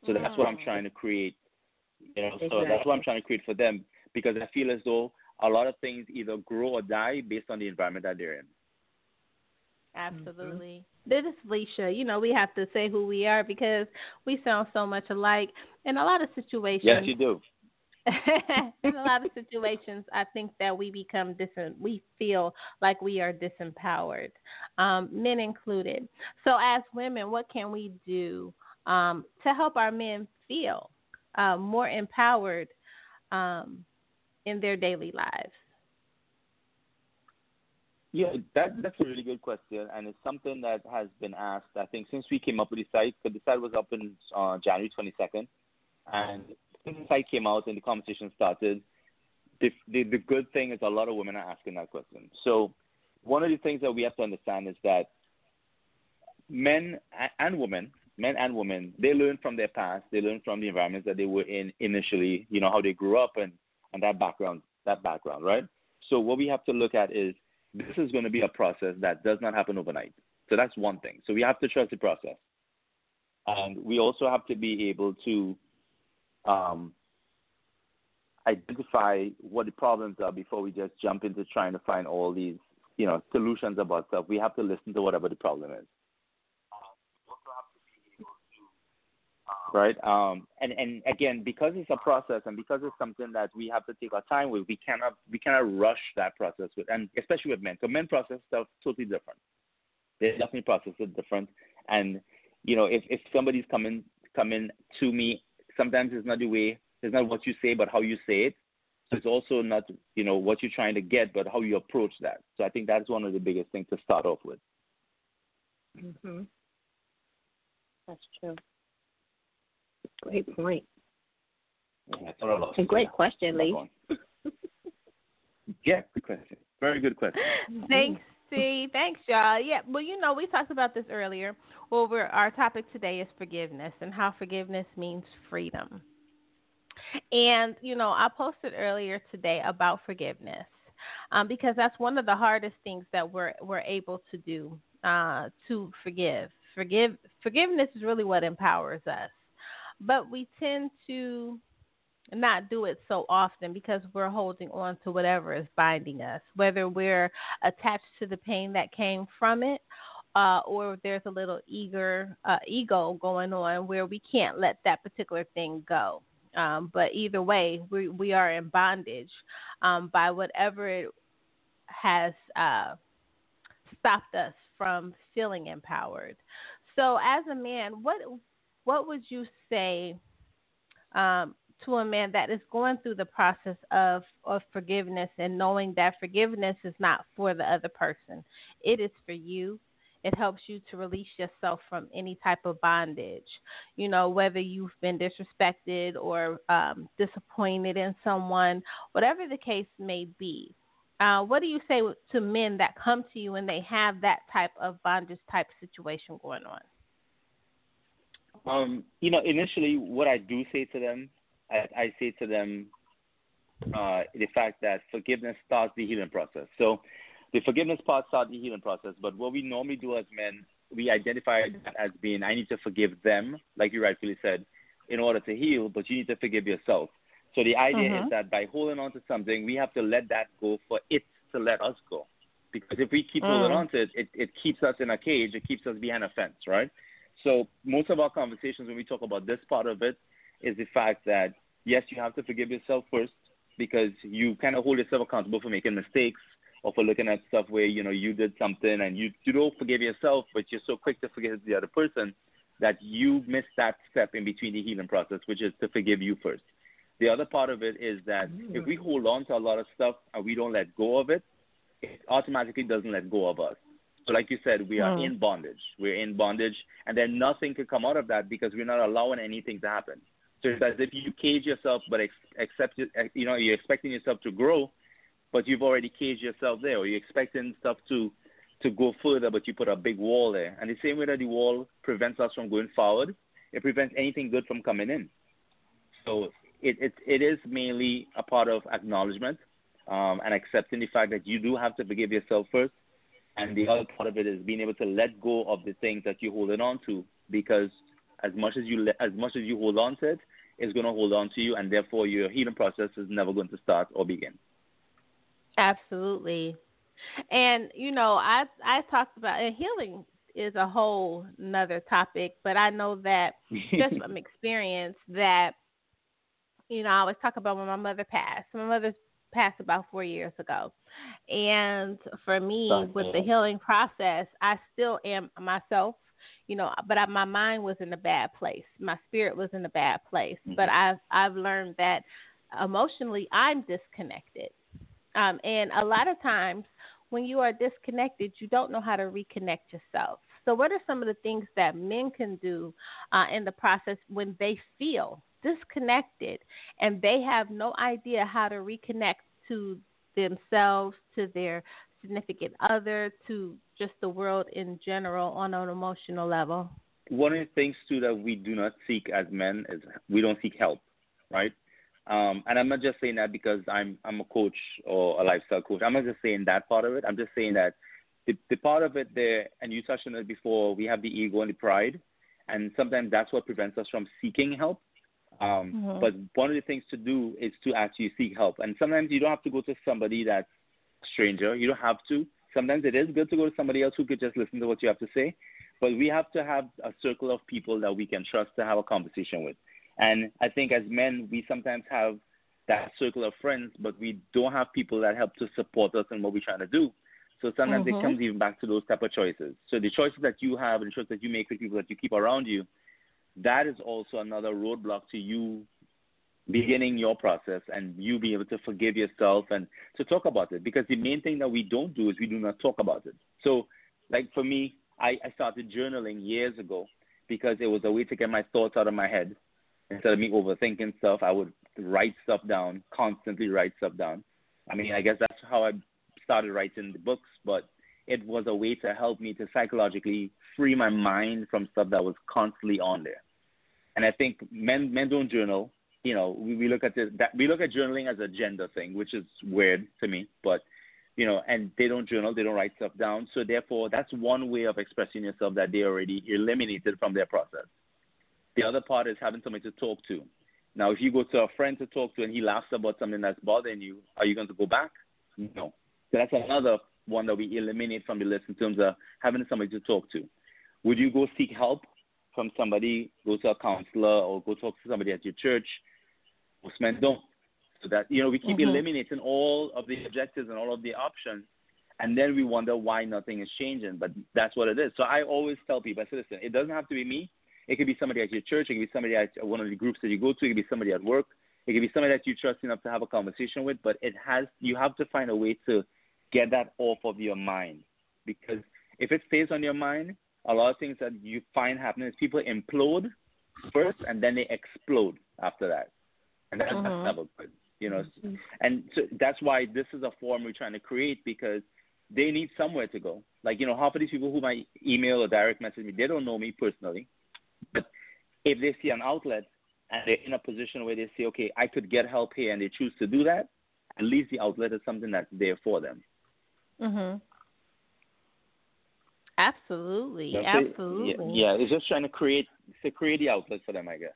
So that's what I'm Mm. trying to create. You know, so that's what I'm trying to create for them because I feel as though a lot of things either grow or die based on the environment that they're in. Absolutely. This is Felicia. You know, we have to say who we are because we sound so much alike. In a lot of situations, Yes, you do. in a lot of situations, I think that we become dis. We feel like we are disempowered, um, men included. So, as women, what can we do um, to help our men feel uh, more empowered um, in their daily lives? Yeah, that that's a really good question, and it's something that has been asked. I think since we came up with the site, because the site was up in uh, January 22nd, and since the site came out and the conversation started, the, the the good thing is a lot of women are asking that question. So one of the things that we have to understand is that men and women, men and women, they learn from their past. They learn from the environments that they were in initially. You know how they grew up and and that background, that background, right? So what we have to look at is this is going to be a process that does not happen overnight. So that's one thing. So we have to trust the process. And we also have to be able to um, identify what the problems are before we just jump into trying to find all these, you know, solutions about stuff. We have to listen to whatever the problem is. Right. Um, and and again, because it's a process and because it's something that we have to take our time with, we cannot we cannot rush that process with, and especially with men. So men process stuff totally different. They definitely process it different. And you know, if if somebody's coming coming to me, sometimes it's not the way, it's not what you say, but how you say it. So it's also not you know what you're trying to get, but how you approach that. So I think that's one of the biggest things to start off with. Mhm. That's true. Great point. Yeah, I thought I lost A great question, Lee. Yeah, good question. Very good question. Thanks, C. Thanks, y'all. Yeah, well, you know, we talked about this earlier. Well, we're, our topic today is forgiveness and how forgiveness means freedom. And, you know, I posted earlier today about forgiveness um, because that's one of the hardest things that we're, we're able to do uh, to forgive. Forgive forgiveness is really what empowers us. But we tend to not do it so often because we're holding on to whatever is binding us, whether we're attached to the pain that came from it, uh, or there's a little eager uh, ego going on where we can't let that particular thing go. Um, but either way, we we are in bondage um, by whatever it has uh, stopped us from feeling empowered. So, as a man, what what would you say um, to a man that is going through the process of, of forgiveness and knowing that forgiveness is not for the other person, it is for you. It helps you to release yourself from any type of bondage. You know, whether you've been disrespected or um, disappointed in someone, whatever the case may be. Uh, what do you say to men that come to you and they have that type of bondage type situation going on? Um, you know, initially, what I do say to them I, I say to them uh, the fact that forgiveness starts the healing process. So the forgiveness part starts the healing process. But what we normally do as men, we identify that as being, I need to forgive them, like you rightfully said, in order to heal, but you need to forgive yourself. So the idea mm-hmm. is that by holding on to something, we have to let that go for it to let us go. Because if we keep mm. holding on to it, it, it keeps us in a cage, it keeps us behind a fence, right? So most of our conversations when we talk about this part of it is the fact that yes, you have to forgive yourself first because you kind of hold yourself accountable for making mistakes or for looking at stuff where you know you did something and you you don't forgive yourself, but you're so quick to forgive the other person that you miss that step in between the healing process, which is to forgive you first. The other part of it is that mm. if we hold on to a lot of stuff and we don't let go of it, it automatically doesn't let go of us. So, like you said, we are mm. in bondage. We're in bondage, and then nothing can come out of that because we're not allowing anything to happen. So it's as if you cage yourself, but ex- accept it, you know, you're expecting yourself to grow, but you've already caged yourself there, or you're expecting stuff to to go further, but you put a big wall there. And the same way that the wall prevents us from going forward, it prevents anything good from coming in. So it it, it is mainly a part of acknowledgement um, and accepting the fact that you do have to forgive yourself first. And the other part of it is being able to let go of the things that you're holding on to, because as much as you as much as you hold on to it, it, is going to hold on to you, and therefore your healing process is never going to start or begin. Absolutely, and you know, I I talked about and healing is a whole another topic, but I know that just from experience that you know I always talk about when my mother passed. My mother passed about four years ago, and for me with the healing process, I still am myself you know, but I, my mind was in a bad place. My spirit was in a bad place. Mm-hmm. But I've I've learned that emotionally I'm disconnected. Um, and a lot of times when you are disconnected, you don't know how to reconnect yourself. So, what are some of the things that men can do uh, in the process when they feel disconnected and they have no idea how to reconnect to themselves, to their significant other, to just the world in general on an emotional level? One of the things too that we do not seek as men is we don't seek help, right? Um, and I'm not just saying that because I'm I'm a coach or a lifestyle coach. I'm not just saying that part of it. I'm just saying that the, the part of it there, and you touched on it before. We have the ego and the pride, and sometimes that's what prevents us from seeking help. Um, mm-hmm. But one of the things to do is to actually seek help. And sometimes you don't have to go to somebody that's a stranger. You don't have to sometimes it is good to go to somebody else who could just listen to what you have to say, but we have to have a circle of people that we can trust to have a conversation with. And I think as men, we sometimes have that circle of friends, but we don't have people that help to support us in what we're trying to do. So sometimes mm-hmm. it comes even back to those type of choices. So the choices that you have and the choices that you make with people that you keep around you, that is also another roadblock to you beginning your process and you being able to forgive yourself and to talk about it. Because the main thing that we don't do is we do not talk about it. So, like for me, I, I started journaling years ago because it was a way to get my thoughts out of my head. Instead of me overthinking stuff, I would write stuff down, constantly write stuff down. I mean, I guess that's how I started writing the books, but it was a way to help me to psychologically free my mind from stuff that was constantly on there. And I think men men don't journal. You know, we, we look at this that we look at journaling as a gender thing, which is weird to me, but you know, and they don't journal, they don't write stuff down. So therefore, that's one way of expressing yourself that they already eliminated from their process. The other part is having somebody to talk to. Now, if you go to a friend to talk to and he laughs about something that's bothering you, are you going to go back? No. So that's another one that we eliminate from the list in terms of having somebody to talk to. Would you go seek help from somebody, go to a counselor, or go talk to somebody at your church? Most men don't. So that you know, we keep Mhm. eliminating all of the objectives and all of the options, and then we wonder why nothing is changing. But that's what it is. So I always tell people, I say, listen, it doesn't have to be me. It could be somebody at your church. It could be somebody at one of the groups that you go to. It could be somebody at work. It could be somebody that you trust enough to have a conversation with. But it has you have to find a way to get that off of your mind because if it stays on your mind, a lot of things that you find happening is people implode first and then they explode after that, and that's, Mhm. that's never good. You know, and so that's why this is a forum we're trying to create because they need somewhere to go. Like you know, half of these people who might email or direct message me, they don't know me personally, but if they see an outlet and they're in a position where they say, okay, I could get help here, and they choose to do that, at least the outlet is something that's there for them. Mhm. Absolutely, That's it. absolutely. Yeah, yeah, it's just trying to create to create the outlet for them, I guess.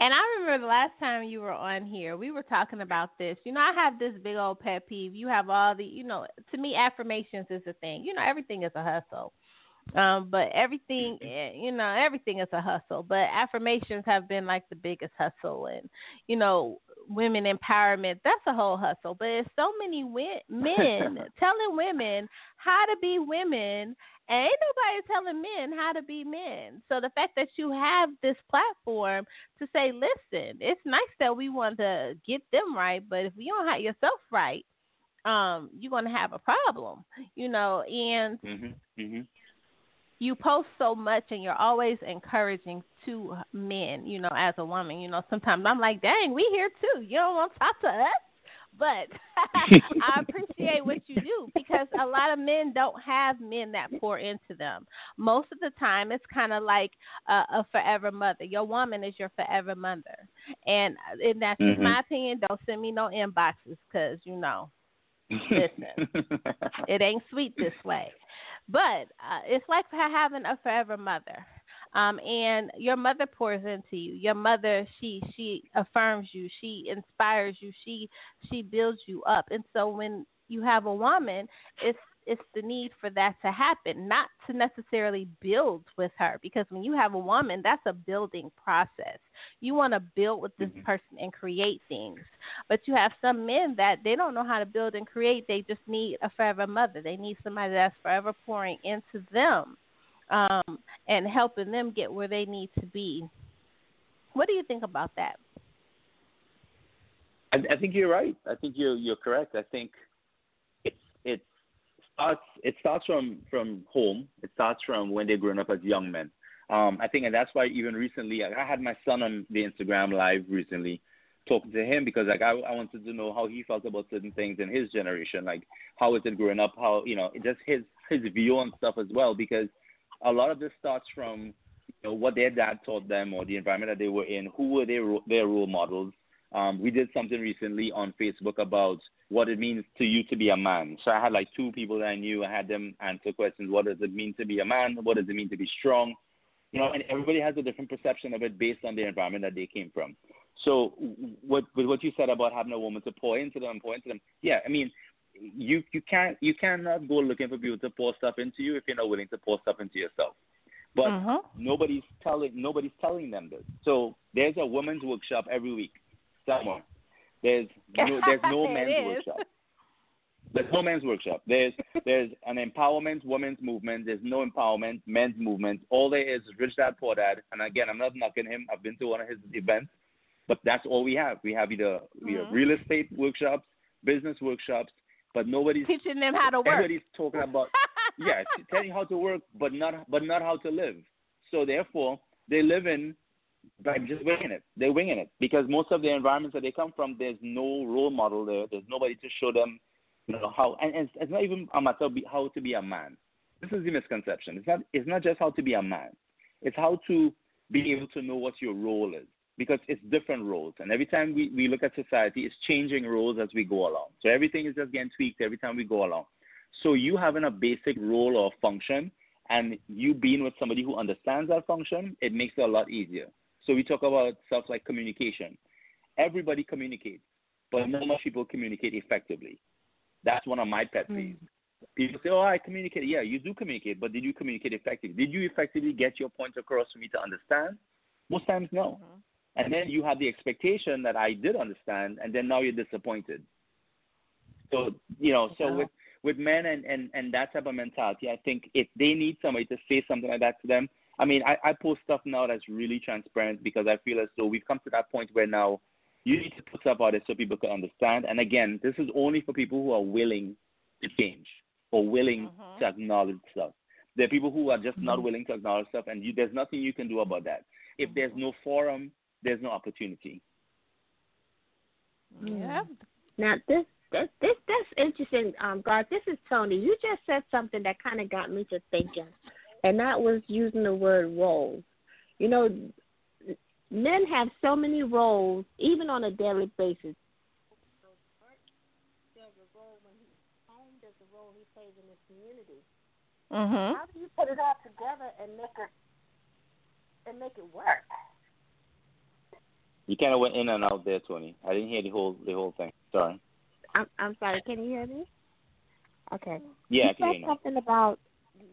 And I remember the last time you were on here, we were talking about this. You know, I have this big old pet peeve. You have all the, you know, to me, affirmations is a thing. You know, everything is a hustle. Um, but everything, eh, you know, everything is a hustle. But affirmations have been like the biggest hustle, and you know, women empowerment. That's a whole hustle. But it's so many wi- men telling women how to be women, and ain't nobody telling men how to be men. So the fact that you have this platform to say, listen, it's nice that we want to get them right, but if you don't have yourself right, um, you're gonna have a problem, you know. And Mhm. Mhm. You post so much and you're always encouraging to men, you know, as a woman. You know, sometimes I'm like, dang, we here too. You don't want to talk to us? But I appreciate what you do because a lot of men don't have men that pour into them. Most of the time, it's kind of like a, a forever mother. Your woman is your forever mother. And, and that's Mhm. my opinion. Don't send me no inboxes because, you know, Listen. it ain't sweet this way. But uh, it's like having a forever mother. Um, and your mother pours into you. Your mother, she she affirms you. She inspires you. She she builds you up. And so when you have a woman, it's it's the need for that to happen, not to necessarily build with her. Because when you have a woman, that's a building process. You want to build with this Mhm. person and create things. But you have some men that they don't know how to build and create. They just need a forever mother. They need somebody that's forever pouring into them um, and helping them get where they need to be. What do you think about that? I, I think you're right. I think you're you're correct. I think starts it starts from from home. It starts from when they're growing up as young men. Um, I think, and that's why even recently, like, I had my son on the Instagram live recently, talking to him because like I, I wanted to know how he felt about certain things in his generation, like how is it growing up, how you know just his his view on stuff as well, because a lot of this starts from you know what their dad taught them or the environment that they were in, who were their their role models. Um, we did something recently on Facebook about what it means to you to be a man. So I had like two people that I knew. I had them answer questions. What does it mean to be a man? What does it mean to be strong? You know, and everybody has a different perception of it based on the environment that they came from. So what with what you said about having a woman to pour into them, pour into them, yeah, I mean, you you can't you cannot go looking for people to pour stuff into you if you're not willing to pour stuff into yourself. But Mhm. nobody's telling nobody's telling them this. So there's a women's workshop every week somewhere. There's no there's no men's workshop. There's no men's workshop. There's there's an empowerment women's movement. There's no empowerment men's movement. All there is is Rich Dad Poor Dad. And again, I'm not knocking him. I've been to one of his events, but that's all we have. We have either we have Mhm. real estate workshops, business workshops, but nobody's Teaching them how to work. everybody's talking about yeah, telling how to work, but not but not how to live. So therefore, they live in by just winging it. They're winging it because most of the environments that they come from, there's no role model there. There's nobody to show them, you know, how. And, and it's not even a matter of how to be a man. This is the misconception. It's not. It's not just how to be a man. It's how to be able to know what your role is because it's different roles. And every time we, we look at society, it's changing roles as we go along. So everything is just getting tweaked every time we go along. So you having a basic role or function and you being with somebody who understands that function, it makes it a lot easier. So we talk about stuff like communication. Everybody communicates, but not much people communicate effectively. That's one of my pet hmm. peeves. Mm. People say, "Oh, I communicate." Yeah, you do communicate, but did you communicate effectively? Did you effectively get your point across for me to understand? Most times, no. Mm-hmm. And then you have the expectation that I did understand, and then now you're disappointed. So you know, so with with men and, and, and that type of mentality, I think if they need somebody to say something like that to them, I mean, I, I post stuff now that's really transparent because I feel as though we've come to that point where now you need to put stuff out there so people can understand. And again, this is only for people who are willing to change or willing mm-hmm. to acknowledge stuff. There are people who are just mm-hmm. not willing to acknowledge stuff, and you, there's nothing you can do about that. If there's no forum, there's no opportunity. Yeah. Now this this this that's interesting, um, Garth. This is Toni. You just said something that kind of got me to thinking, and that was using the word roles. You know, men have so many roles, even on a daily basis. Mm-hmm. How do you put it all together and make it and make it work? You kind of went in and out there, Toni. I didn't hear the whole the whole thing. Sorry. I'm I'm sorry. Can you hear me? Okay. Yeah, you I can said something about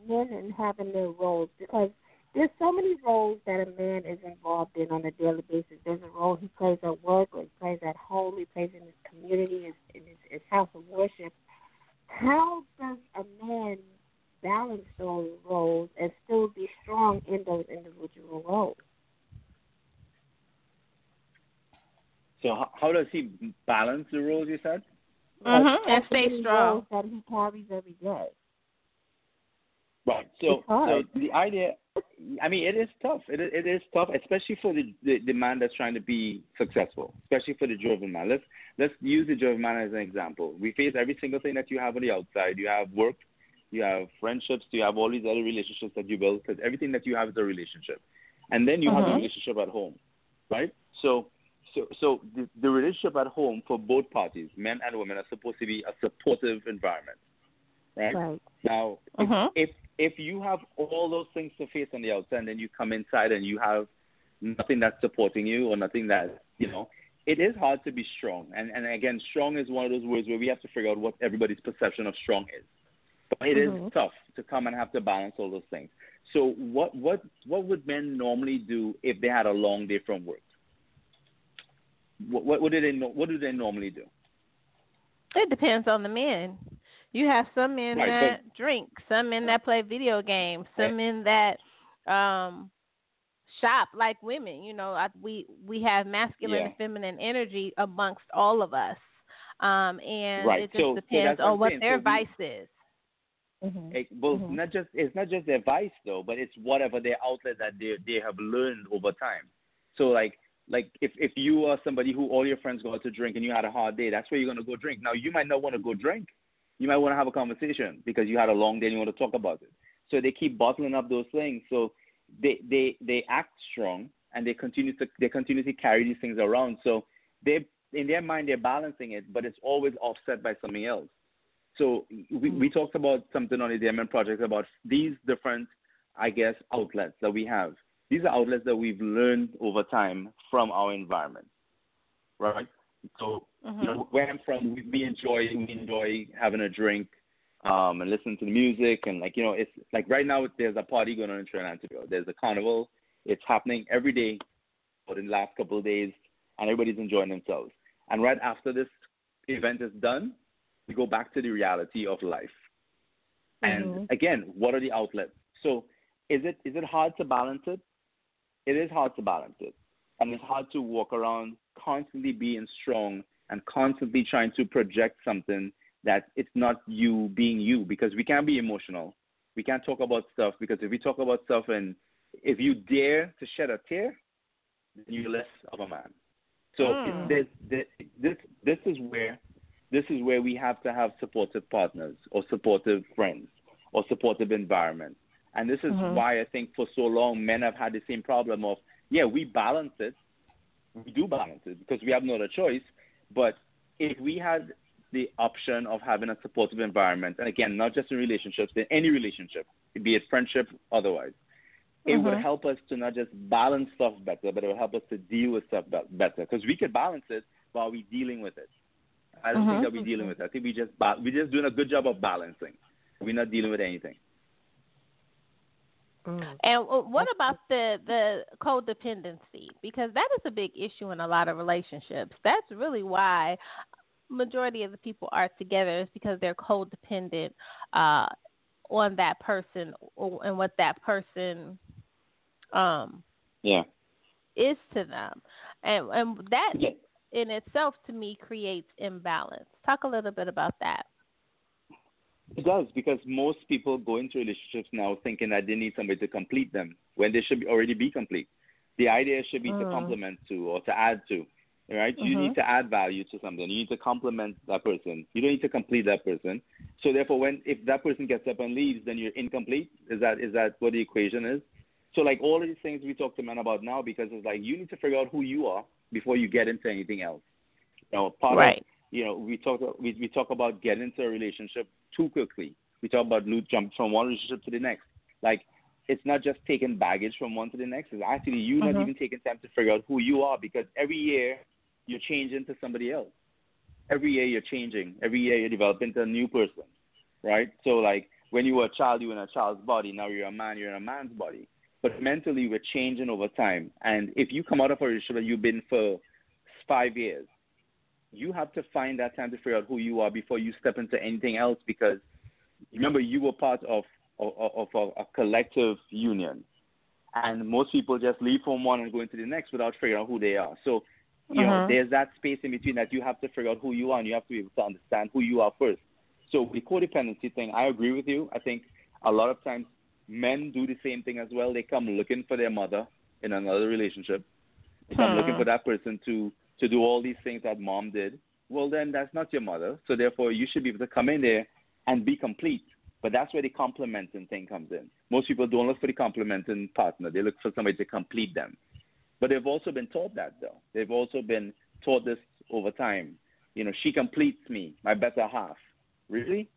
men and having their roles because there's so many roles that a man is involved in on a daily basis. There's a role he plays at work, or he plays at home, he plays in his community, his, in his, his house of worship. How does a man balance those roles and still be strong in those individual roles? So how, how does he balance the roles? You said. Mm-hmm. And stay strong. That he carries every day. Right. So, so the idea, I mean, it is tough. It, it is tough, especially for the, the, the man that's trying to be successful, especially for the driven man. Let's let's use the driven man as an example. We face every single thing that you have on the outside. You have work, you have friendships, you have all these other relationships that you build. Because everything that you have is a relationship, and then you have a mm-hmm. relationship at home, right? So so so the, the relationship at home for both parties, men and women, are supposed to be a supportive environment, right? right. Now, uh-huh. if, if if you have all those things to face on the outside, and then you come inside and you have nothing that's supporting you or nothing that you know, it is hard to be strong. And and again, strong is one of those words where we have to figure out what everybody's perception of strong is. But it mm-hmm. is tough to come and have to balance all those things. So what what what would men normally do if they had a long day from work? What, what, do they what do they normally do? It depends on the men. You have some men right, that but, drink, some men that play video games, some men that um shop like women. You know, I, we we have masculine yeah. and feminine energy amongst all of us, um, and right. it just so, depends so on what saying. their so vice we, is. Mm-hmm. It, well, mm-hmm. not just it's not just their vice though, but it's whatever their outlet that they they have learned over time. So like like if if you are somebody who all your friends go out to drink and you had a hard day, that's where you're gonna go drink. Now you might not want to go drink. You might want to have a conversation because you had a long day and you want to talk about it. So they keep bottling up those things. So they they they act strong and they continue to they continue to carry these things around. So they in their mind they're balancing it, but it's always offset by something else. So we, we mm-hmm. talked about something on the Diamond Project about these different, I guess, outlets that we have these are outlets that we've learned over time from our environment, right? So mm-hmm. you know, where I'm from, we, we enjoy we enjoy having a drink um, and listening to the music and like you know it's like right now there's a party going on in Trinidad and Tobago. There's a carnival. It's happening every day but in the last couple of days, and everybody's enjoying themselves. And right after this event is done, we go back to the reality of life. Mm-hmm. And again, what are the outlets? So is it is it hard to balance it? it is hard to balance it. And it's hard to walk around constantly being strong and constantly trying to project something that it's not you being you because we can't be emotional. We can't talk about stuff because if we talk about stuff and if you dare to shed a tear, then you're less of a man. So Mm. this, this this this is where this is where we have to have supportive partners or supportive friends or supportive environment. And this is Mhm. why I think for so long men have had the same problem of yeah we balance it, we do balance it because we have no other choice. But if we had the option of having a supportive environment, and again not just in relationships, in any relationship, be it friendship, otherwise, it would Mhm. help us to not just balance stuff better, but it would help us to deal with stuff better because we could balance it while we're dealing with it. I don't Mhm. think that we're dealing with it. I think we just ba- we're just doing a good job of balancing. We're not dealing with anything. Mm. And what about the the codependency? Because that is a big issue in a lot of relationships. That's really why majority of the people are together is because they're codependent uh, on that person or, and what that person um, Yeah. is to them, and and that Yeah. in itself to me creates imbalance. Talk a little bit about that. It does because most people go into relationships now thinking that they need somebody to complete them when they should be, already be complete. The idea should be to Mm. complement to or to add to, right? You Mhm. need to add value to something. You need to complement that person. You don't need to complete that person. So therefore, when if that person gets up and leaves, then you're incomplete. Is that is that what the equation is? So like all of these things we talk to men about now because it's like you need to figure out who you are before you get into anything else. You know, part Right. of you know we talk we we talk about getting into a relationship too quickly. We talk about lo- jump from one relationship to the next. Like it's not just taking baggage from one to the next. It's actually you not Mhm. even taking time to figure out who you are because every year you're changing to somebody else. Every year you're changing. Every year you're developing into a new person, right? So like when you were a child, you were in a child's body. Now you're a man, you're in a man's body. But mentally, we're changing over time. And if you come out of a relationship that you've been for five years, you have to find that time to figure out who you are before you step into anything else. Because remember, you were part of of, of a, a collective union, and most people just leave from one and go into the next without figuring out who they are. So you know, Mhm. there's that space in between that you have to figure out who you are, and you have to be able to understand who you are first. So the codependency thing, I agree with you. I think a lot of times men do the same thing as well. They come looking for their mother in another relationship. They come Hmm. looking for that person to to do all these things that mom did. Well, then that's not your mother. So therefore, you should be able to come in there and be complete. But that's where the complementing thing comes in. Most people don't look for the complementing partner. They look for somebody to complete them. But they've also been taught that, though. They've also been taught this over time. You know, she completes me, my better half. Really?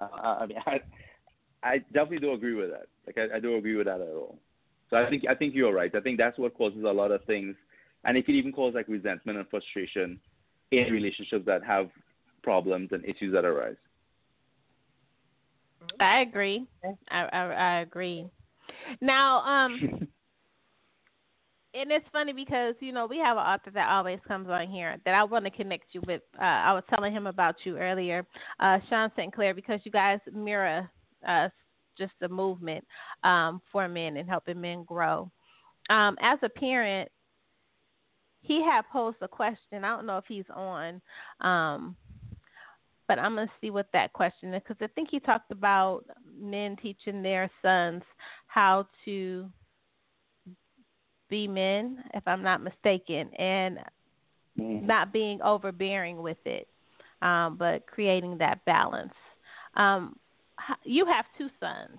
Uh, I mean, I, I definitely do agree with that. Like, I, I don't agree with that at all. So I think I think you're right. I think that's what causes a lot of things, and it can even cause like resentment and frustration in relationships that have problems and issues that arise. I agree. I, I I agree. Now, um, and it's funny because you know we have an author that always comes on here that I want to connect you with. Uh, I was telling him about you earlier, uh, Sean St. Clair, because you guys mirror uh, just the movement um, for men and helping men grow. Um, as a parent, he had posed a question. I don't know if he's on, um, but I'm gonna see what that question is because I think he talked about men teaching their sons how to be men, if I'm not mistaken, and not being overbearing with it, um, but creating that balance. Um, you have two sons.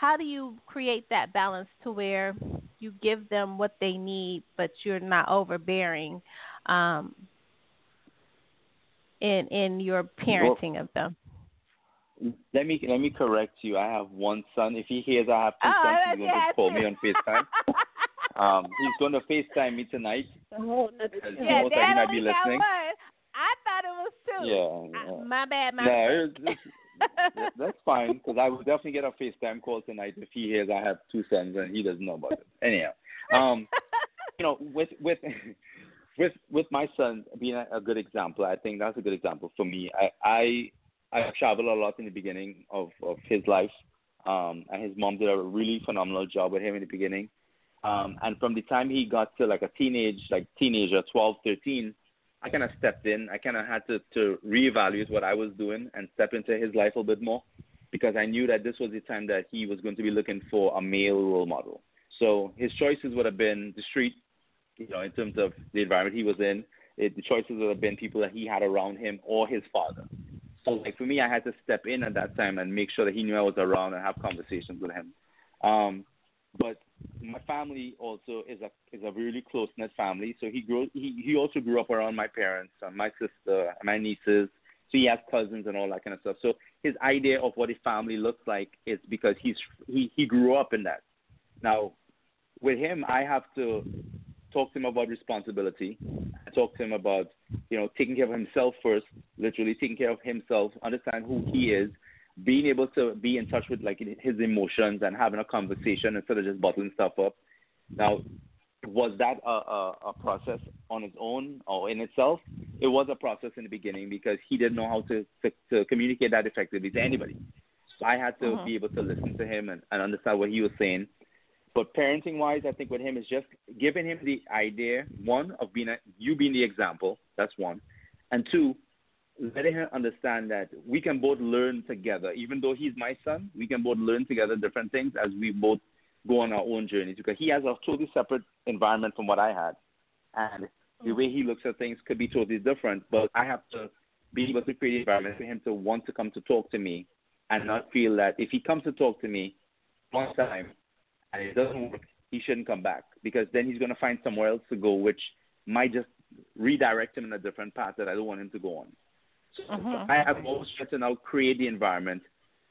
How do you create that balance to where you give them what they need, but you're not overbearing um, in in your parenting of them? Let me let me correct you. I have one son. If he hears I have two Oh, sons, I he's going to call me on FaceTime. Um, he's going to FaceTime me tonight. because yeah, that he Dad might only be got listening. one. I thought it was two. Yeah, I- my bad. My No, bad. It's, it's, that- that's fine because I will definitely get a FaceTime call tonight if he hears I have two sons and he doesn't know about it. Anyhow, um, you know, with with with with my son being a, a good example, I think that's a good example for me. I I I traveled a lot in the beginning of of his life, um, and his mom did a really phenomenal job with him in the beginning. Um, and from the time he got to like a teenage, like teenager, 12, 13, I kind of stepped in. I kind of had to, to reevaluate what I was doing and step into his life a bit more because I knew that this was the time that he was going to be looking for a male role model. So his choices would have been the street, you know, in terms of the environment he was in, it, the choices would have been people that he had around him or his father. So, like for me, I had to step in at that time and make sure that he knew I was around and have conversations with him. Um, but my family also is a is a really close knit family. So he grew he he also grew up around my parents, and my sister, and my nieces. So he has cousins and all that kind of stuff. So his idea of what a family looks like is because he's he he grew up in that. Now, with him, I have to talk to him about responsibility. I talk to him about you know taking care of himself first, literally taking care of himself, understand who he is, being able to be in touch with like his emotions and having a conversation instead of just bottling stuff up. Now, was that a, a, a process on its own or in itself? It was a process in the beginning because he didn't know how to to, to communicate that effectively to anybody. So I had to Uh-huh. be able to listen to him and, and understand what he was saying. But parenting wise, I think with him is just giving him the idea one of being a, you being the example. That's one, and two, letting him understand that we can both learn together. Even though he's my son, we can both learn together different things as we both go on our own journeys. Because he has a totally separate environment from what I had, and the way he looks at things could be totally different. But I have to be able to create an environment for him to want to come to talk to me, and not feel that if he comes to talk to me one time and it doesn't work, he shouldn't come back because then he's going to find somewhere else to go, which might just redirect him in a different path that I don't want him to go on. So Mhm. I have always tried to now create the environment.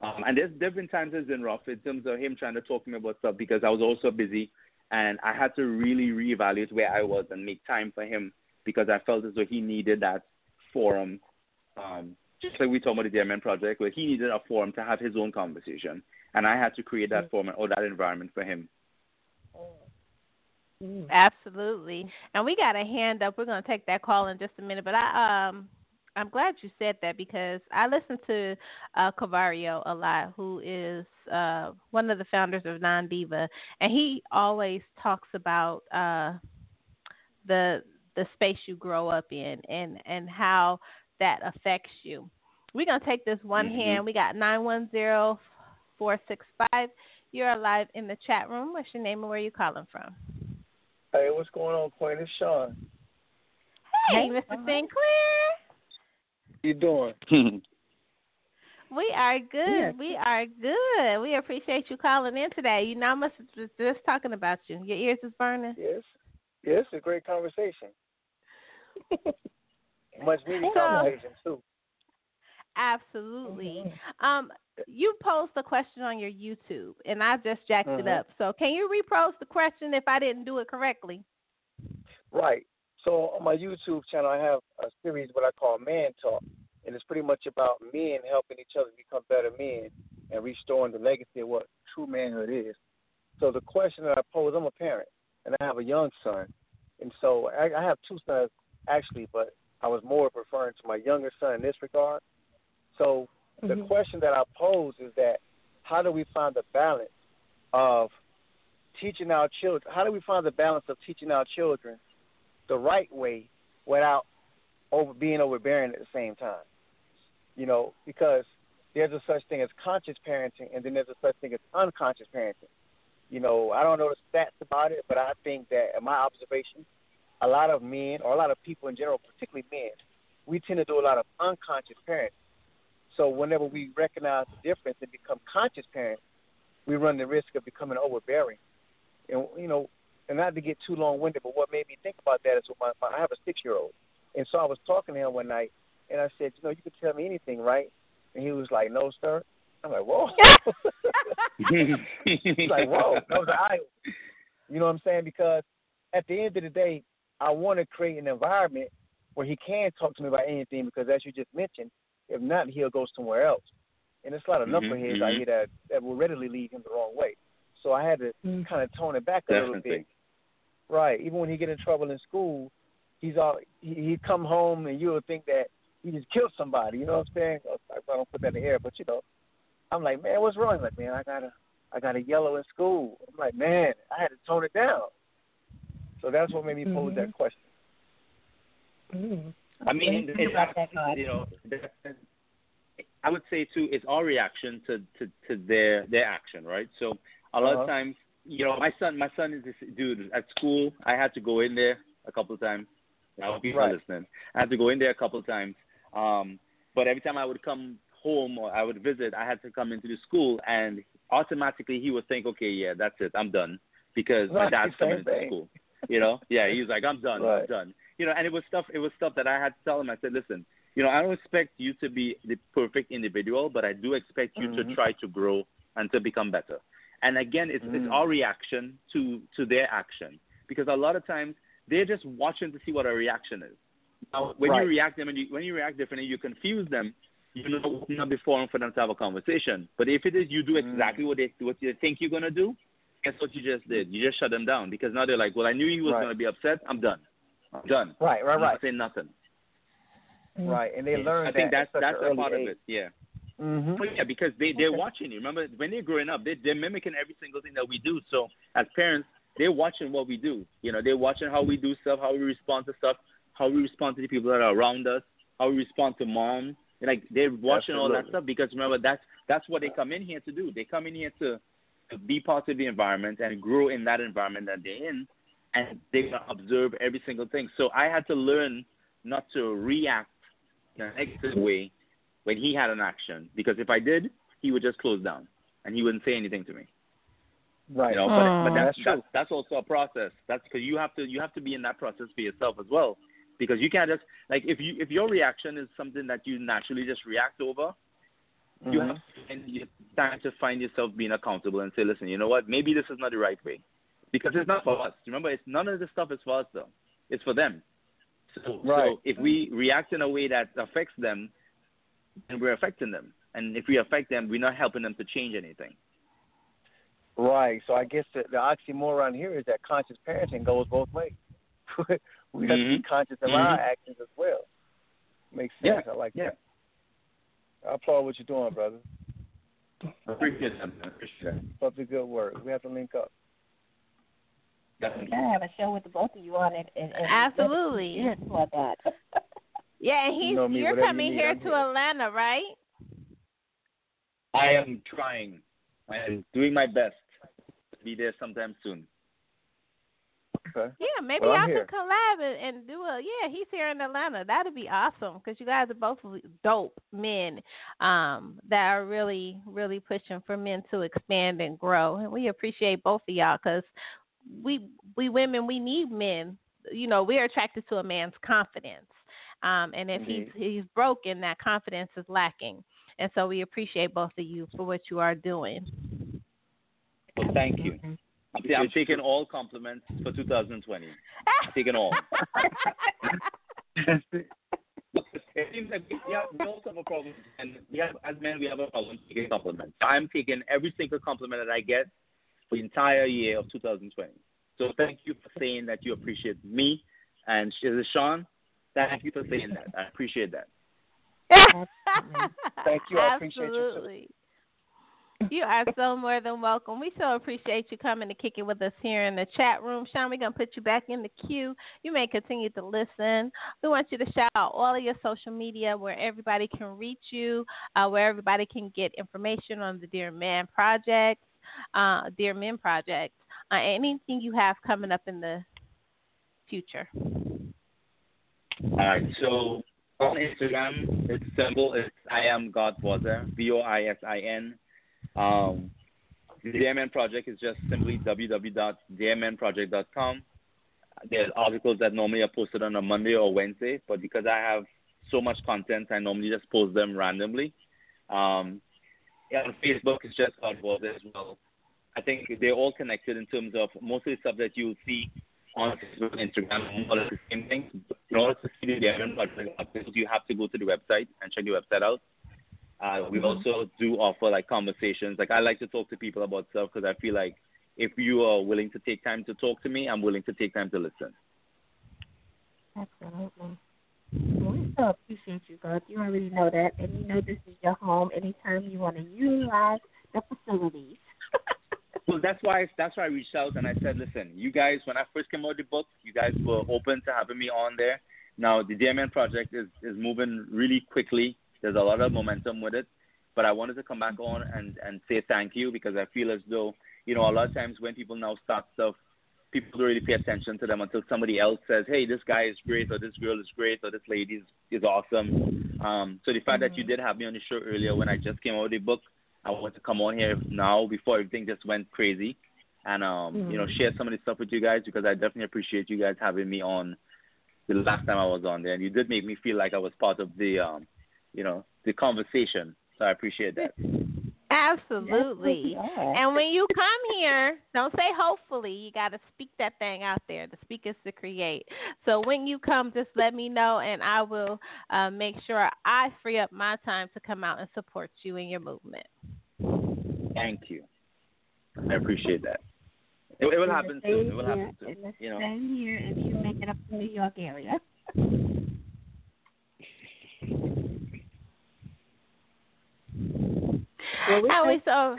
Um, and there's different times it's been rough in terms of him trying to talk to me about stuff because I was also busy and I had to really reevaluate where I was and make time for him because I felt as though he needed that forum. Um, just like we talked about the Dear Men Project, where he needed a forum to have his own conversation. And I had to create that forum or that environment for him. Absolutely. And we got a hand up. We're going to take that call in just a minute. But I um I'm glad you said that because I listen to uh Cavario a lot, who is uh one of the founders of Non Diva, and he always talks about uh the the space you grow up in and and how that affects you. We're gonna take this one Mhm. hand. We got nine one zero four six five. You're live in the chat room. What's your name and where are you calling from? Hey, what's going on, Queen? It's Sean. Hey, Mr. Sinclair. You doing? We are good. We are good. We appreciate you calling in today. You know, I must have just, just talking about you. Your ears is burning. Yes. Yes, it's a great conversation. Much needed So- conversation too. Absolutely. Um, you posed a question on your YouTube, and I just jacked it Mhm. up. So, can you repose the question if I didn't do it correctly? Right. So on my YouTube channel, I have a series what I call Man Talk, and it's pretty much about men helping each other become better men and restoring the legacy of what true manhood is. So the question that I pose, I'm a parent, and I have a young son, and so I, I have two sons actually, but I was more referring to my younger son in this regard. So the mm-hmm. question that I pose is that how do we find the balance of teaching our children? How do we find the balance of teaching our children the right way without over being overbearing at the same time? You know, because there's a such thing as conscious parenting, and then there's a such thing as unconscious parenting. You know, I don't know the stats about it, but I think that, in my observation, a lot of men or a lot of people in general, particularly men, we tend to do a lot of unconscious parenting. So whenever we recognize the difference and become conscious parents, we run the risk of becoming overbearing. And you know, and not to get too long winded, but what made me think about that is with my, my I have a six year old, and so I was talking to him one night, and I said, you know, you can tell me anything, right? And he was like, no, sir. I'm like, whoa. He's like, whoa, that was an eye. You know what I'm saying? Because at the end of the day, I want to create an environment where he can talk to me about anything. Because as you just mentioned, if not, he'll go somewhere else. And there's a lot of Mhm, knuckleheads out mhm. here that that will readily lead him the wrong way. So I had to kind of tone it back a little bit. Right. Even when he get in trouble in school, he's all he he'd come home and you would think that he just killed somebody. You know what I'm saying? I don't put that in the air, but you know, I'm like, man, what's wrong? He's like, man, I got a I got a yellow in school. I'm like, man, I had to tone it down. So that's what made me pose that question. I mean, it's, it's, you know, that- I would say too, it's our reaction to, to, to their their action, right? So a lot Uh-huh. of times you know, my son, my son is this dude at school. I had to go in there a couple of times. I hope people Right. listening. I had to go in there a couple of times. Um, but every time I would come home or I would visit, I had to come into the school, and automatically he would think, okay, yeah, that's it, I'm done, because my dad's coming into thing. school. You know, yeah, he was like, I'm done, I'm done. You know, and it was stuff. It was stuff that I had to tell him. I said, listen, you know, I don't expect you to be the perfect individual, but I do expect you to Mhm. try to grow and to become better. And again, it's, it's Mm. our reaction to to their action because a lot of times they're just watching to see what our reaction is. Now, when Right. you react them and you, when you react differently, you confuse them. You know, open up the forum for them to have a conversation. But if it is you do Mm. exactly what they what you think you're gonna do, guess what you just did? You just shut them down because now they're like, well, I knew you was Right. gonna be upset. I'm done. I'm done. Right, right, I'm right, not saying nothing. right. And they learn I think that that's that's a part of it. Yeah. Mm-hmm. Yeah, because they they're watching you. Remember, when they're growing up, they they're mimicking every single thing that we do. So as parents, they're watching what we do. You know, they're watching how we do stuff, how we respond to stuff, how we respond to the people that are around us, how we respond to mom. Like they're watching all that stuff because remember that's that's what they come in here to do. They come in here to, to be part of the environment and grow in that environment that they're in, and they gonna observe every single thing. So I had to learn not to react in a negative way when he had an action because if I did, he would just close down and he wouldn't say anything to me. Right. You know, but, but that's, That's that's true. that's also a process. That's because you have to you have to be in that process for yourself as well. Because you can't just like if you if your reaction is something that you naturally just react over, you Mhm. have to find time to find yourself being accountable and say, listen, you know what? Maybe this is not the right way, because it's not for us. Remember, it's none of this stuff is for us though. It's for them. So, Right. so if we react in a way that affects them, then we're affecting them. And if we affect them, we're not helping them to change anything. Right. So I guess the, the oxymoron here is that conscious parenting goes both ways. we have to be Mhm. conscious of our Mhm. actions as well. Makes Yeah, sense. I like yeah. that. I applaud what you're doing, brother. I Appreciate that. man. Appreciate that. Keep up the good work. We have to link up. Definitely. I have a show with the both of you on it, and, and Absolutely. Yes, for that. Yeah, and he's know me, you're you coming need, here to. Atlanta, right? I am trying. I am doing my best to be there sometime soon. Okay. Yeah, maybe Well, y'all could collab and, and do a. Yeah, he's here in Atlanta. That'd be awesome because you guys are both dope men um, that are really, really pushing for men to expand and grow. And we appreciate both of y'all because we we women we need men. You know, we're attracted to a man's confidence. Um, and if he's he's broken, that confidence is lacking. And so we appreciate both of you for what you are doing. Well, thank you. I'm, I'm taking all compliments for 2020. I'm taking all. it seems like we, have, we also have a problem, and we have, as men, we have a problem taking compliments. I'm taking every single compliment that I get for the entire year of 2020. So thank you for saying that you appreciate me. And is it Sean? Thank you for saying that. I appreciate that. Thank you. I appreciate you. Absolutely. You are so more than welcome. We so appreciate you coming to kick it with us here in the chat room. Sean, we're going to put you back in the queue. You may continue to listen. We want you to shout out all of your social media where everybody can reach you, uh, where everybody can get information on the Dear Man Project, uh, Dear Men Project, uh, anything you have coming up in the future. All right. So on Instagram, it's simple. It's I am Garth Voisin, V O I S I N. Um, the DMN project is just simply www.dmnproject.com. There's articles that normally are posted on a Monday or Wednesday, but because I have so much content, I normally just post them randomly. Um, yeah, on Facebook, it's just God as well. I think they're all connected in terms of most of the stuff that you'll see on Facebook and Instagram, less the same thing. In order to see the Diamond Project updates, you have to go to the website and check the website out. Uh, we also do offer like conversations. Like I like to talk to people about stuff because I feel like if you are willing to take time to talk to me, I'm willing to take time to listen. Absolutely. Well, we so appreciate you, Garth. You already know that, and you know this is your home. Anytime you want to utilize the facilities. Well, that's why that's why I reached out and I said, listen, you guys, when I first came out with the book, you guys were open to having me on there. Now the DMN project is is moving really quickly. There's a lot of momentum with it, but I wanted to come back on and and say thank you because I feel as though you know a lot of times when people now start stuff, people don't really pay attention to them until somebody else says, hey, this guy is great or this girl is great or this lady is, is awesome. Um, so the fact that you did have me on the show earlier when I just came out with the book, I want to come on here now before everything just went crazy and um, mm-hmm. you know share some of this stuff with you guys because I definitely appreciate you guys having me on the last time I was on there, and you did make me feel like I was part of the um, you know the conversation. So I appreciate that. Absolutely. And when you come here, don't say hopefully. You got to speak that thing out there. The speak is to create. So when you come, just let me know, and I will uh, make sure I free up my time to come out and support you in your movement. Thank you. I appreciate that. It, it will happen soon. It will happen soon. You know. Same here if you make it up to New York area. well, we How so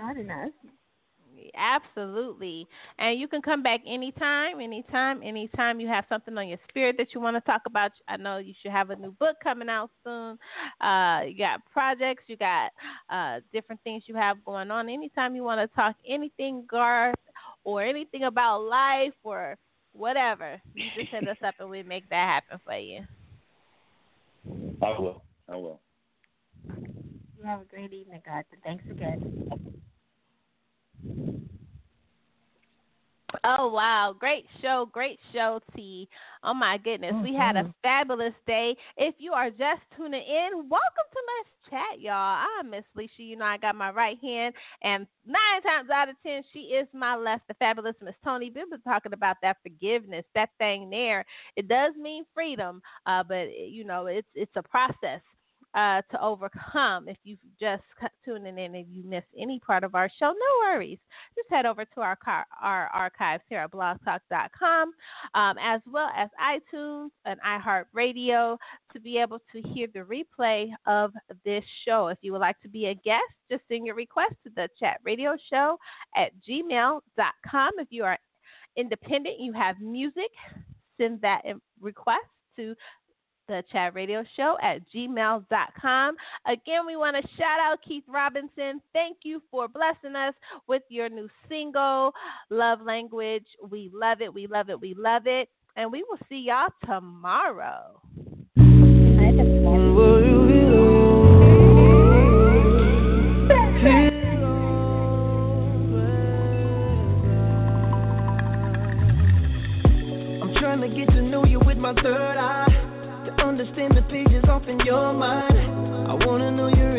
Absolutely. And you can come back anytime, anytime, anytime you have something on your spirit that you want to talk about. I know you should have a new book coming out soon. Uh, you got projects, you got uh, different things you have going on. Anytime you want to talk anything, Garth, or anything about life or whatever, you just hit us up and we make that happen for you. I will. I will. You have a great evening, guys, and thanks again. Oh wow, great show, great show, T. Oh my goodness, mm-hmm. we had a mm-hmm. fabulous day. If you are just tuning in, welcome to Let's Chat, y'all. I'm Miss Lissha. You know I got my right hand, and nine times out of ten, she is my left. The fabulous Miss Toni. We've been talking about that forgiveness, that thing there. It does mean freedom, uh, but you know it's it's a process uh, to overcome. If you've just tuning in and you missed any part of our show, no worries. Just head over to our car, our archives here at blogtalk.com, um, as well as iTunes and iHeartRadio to be able to hear the replay of this show. If you would like to be a guest, just send your request to the chat radio show at gmail.com. If you are independent, you have music, send that request to the chat radio show at gmail.com. Again, we want to shout out Keith Robinson. Thank you for blessing us with your new single, Love Language. We love it. We love it. We love it. And we will see y'all tomorrow. open your mind. I wanna know you're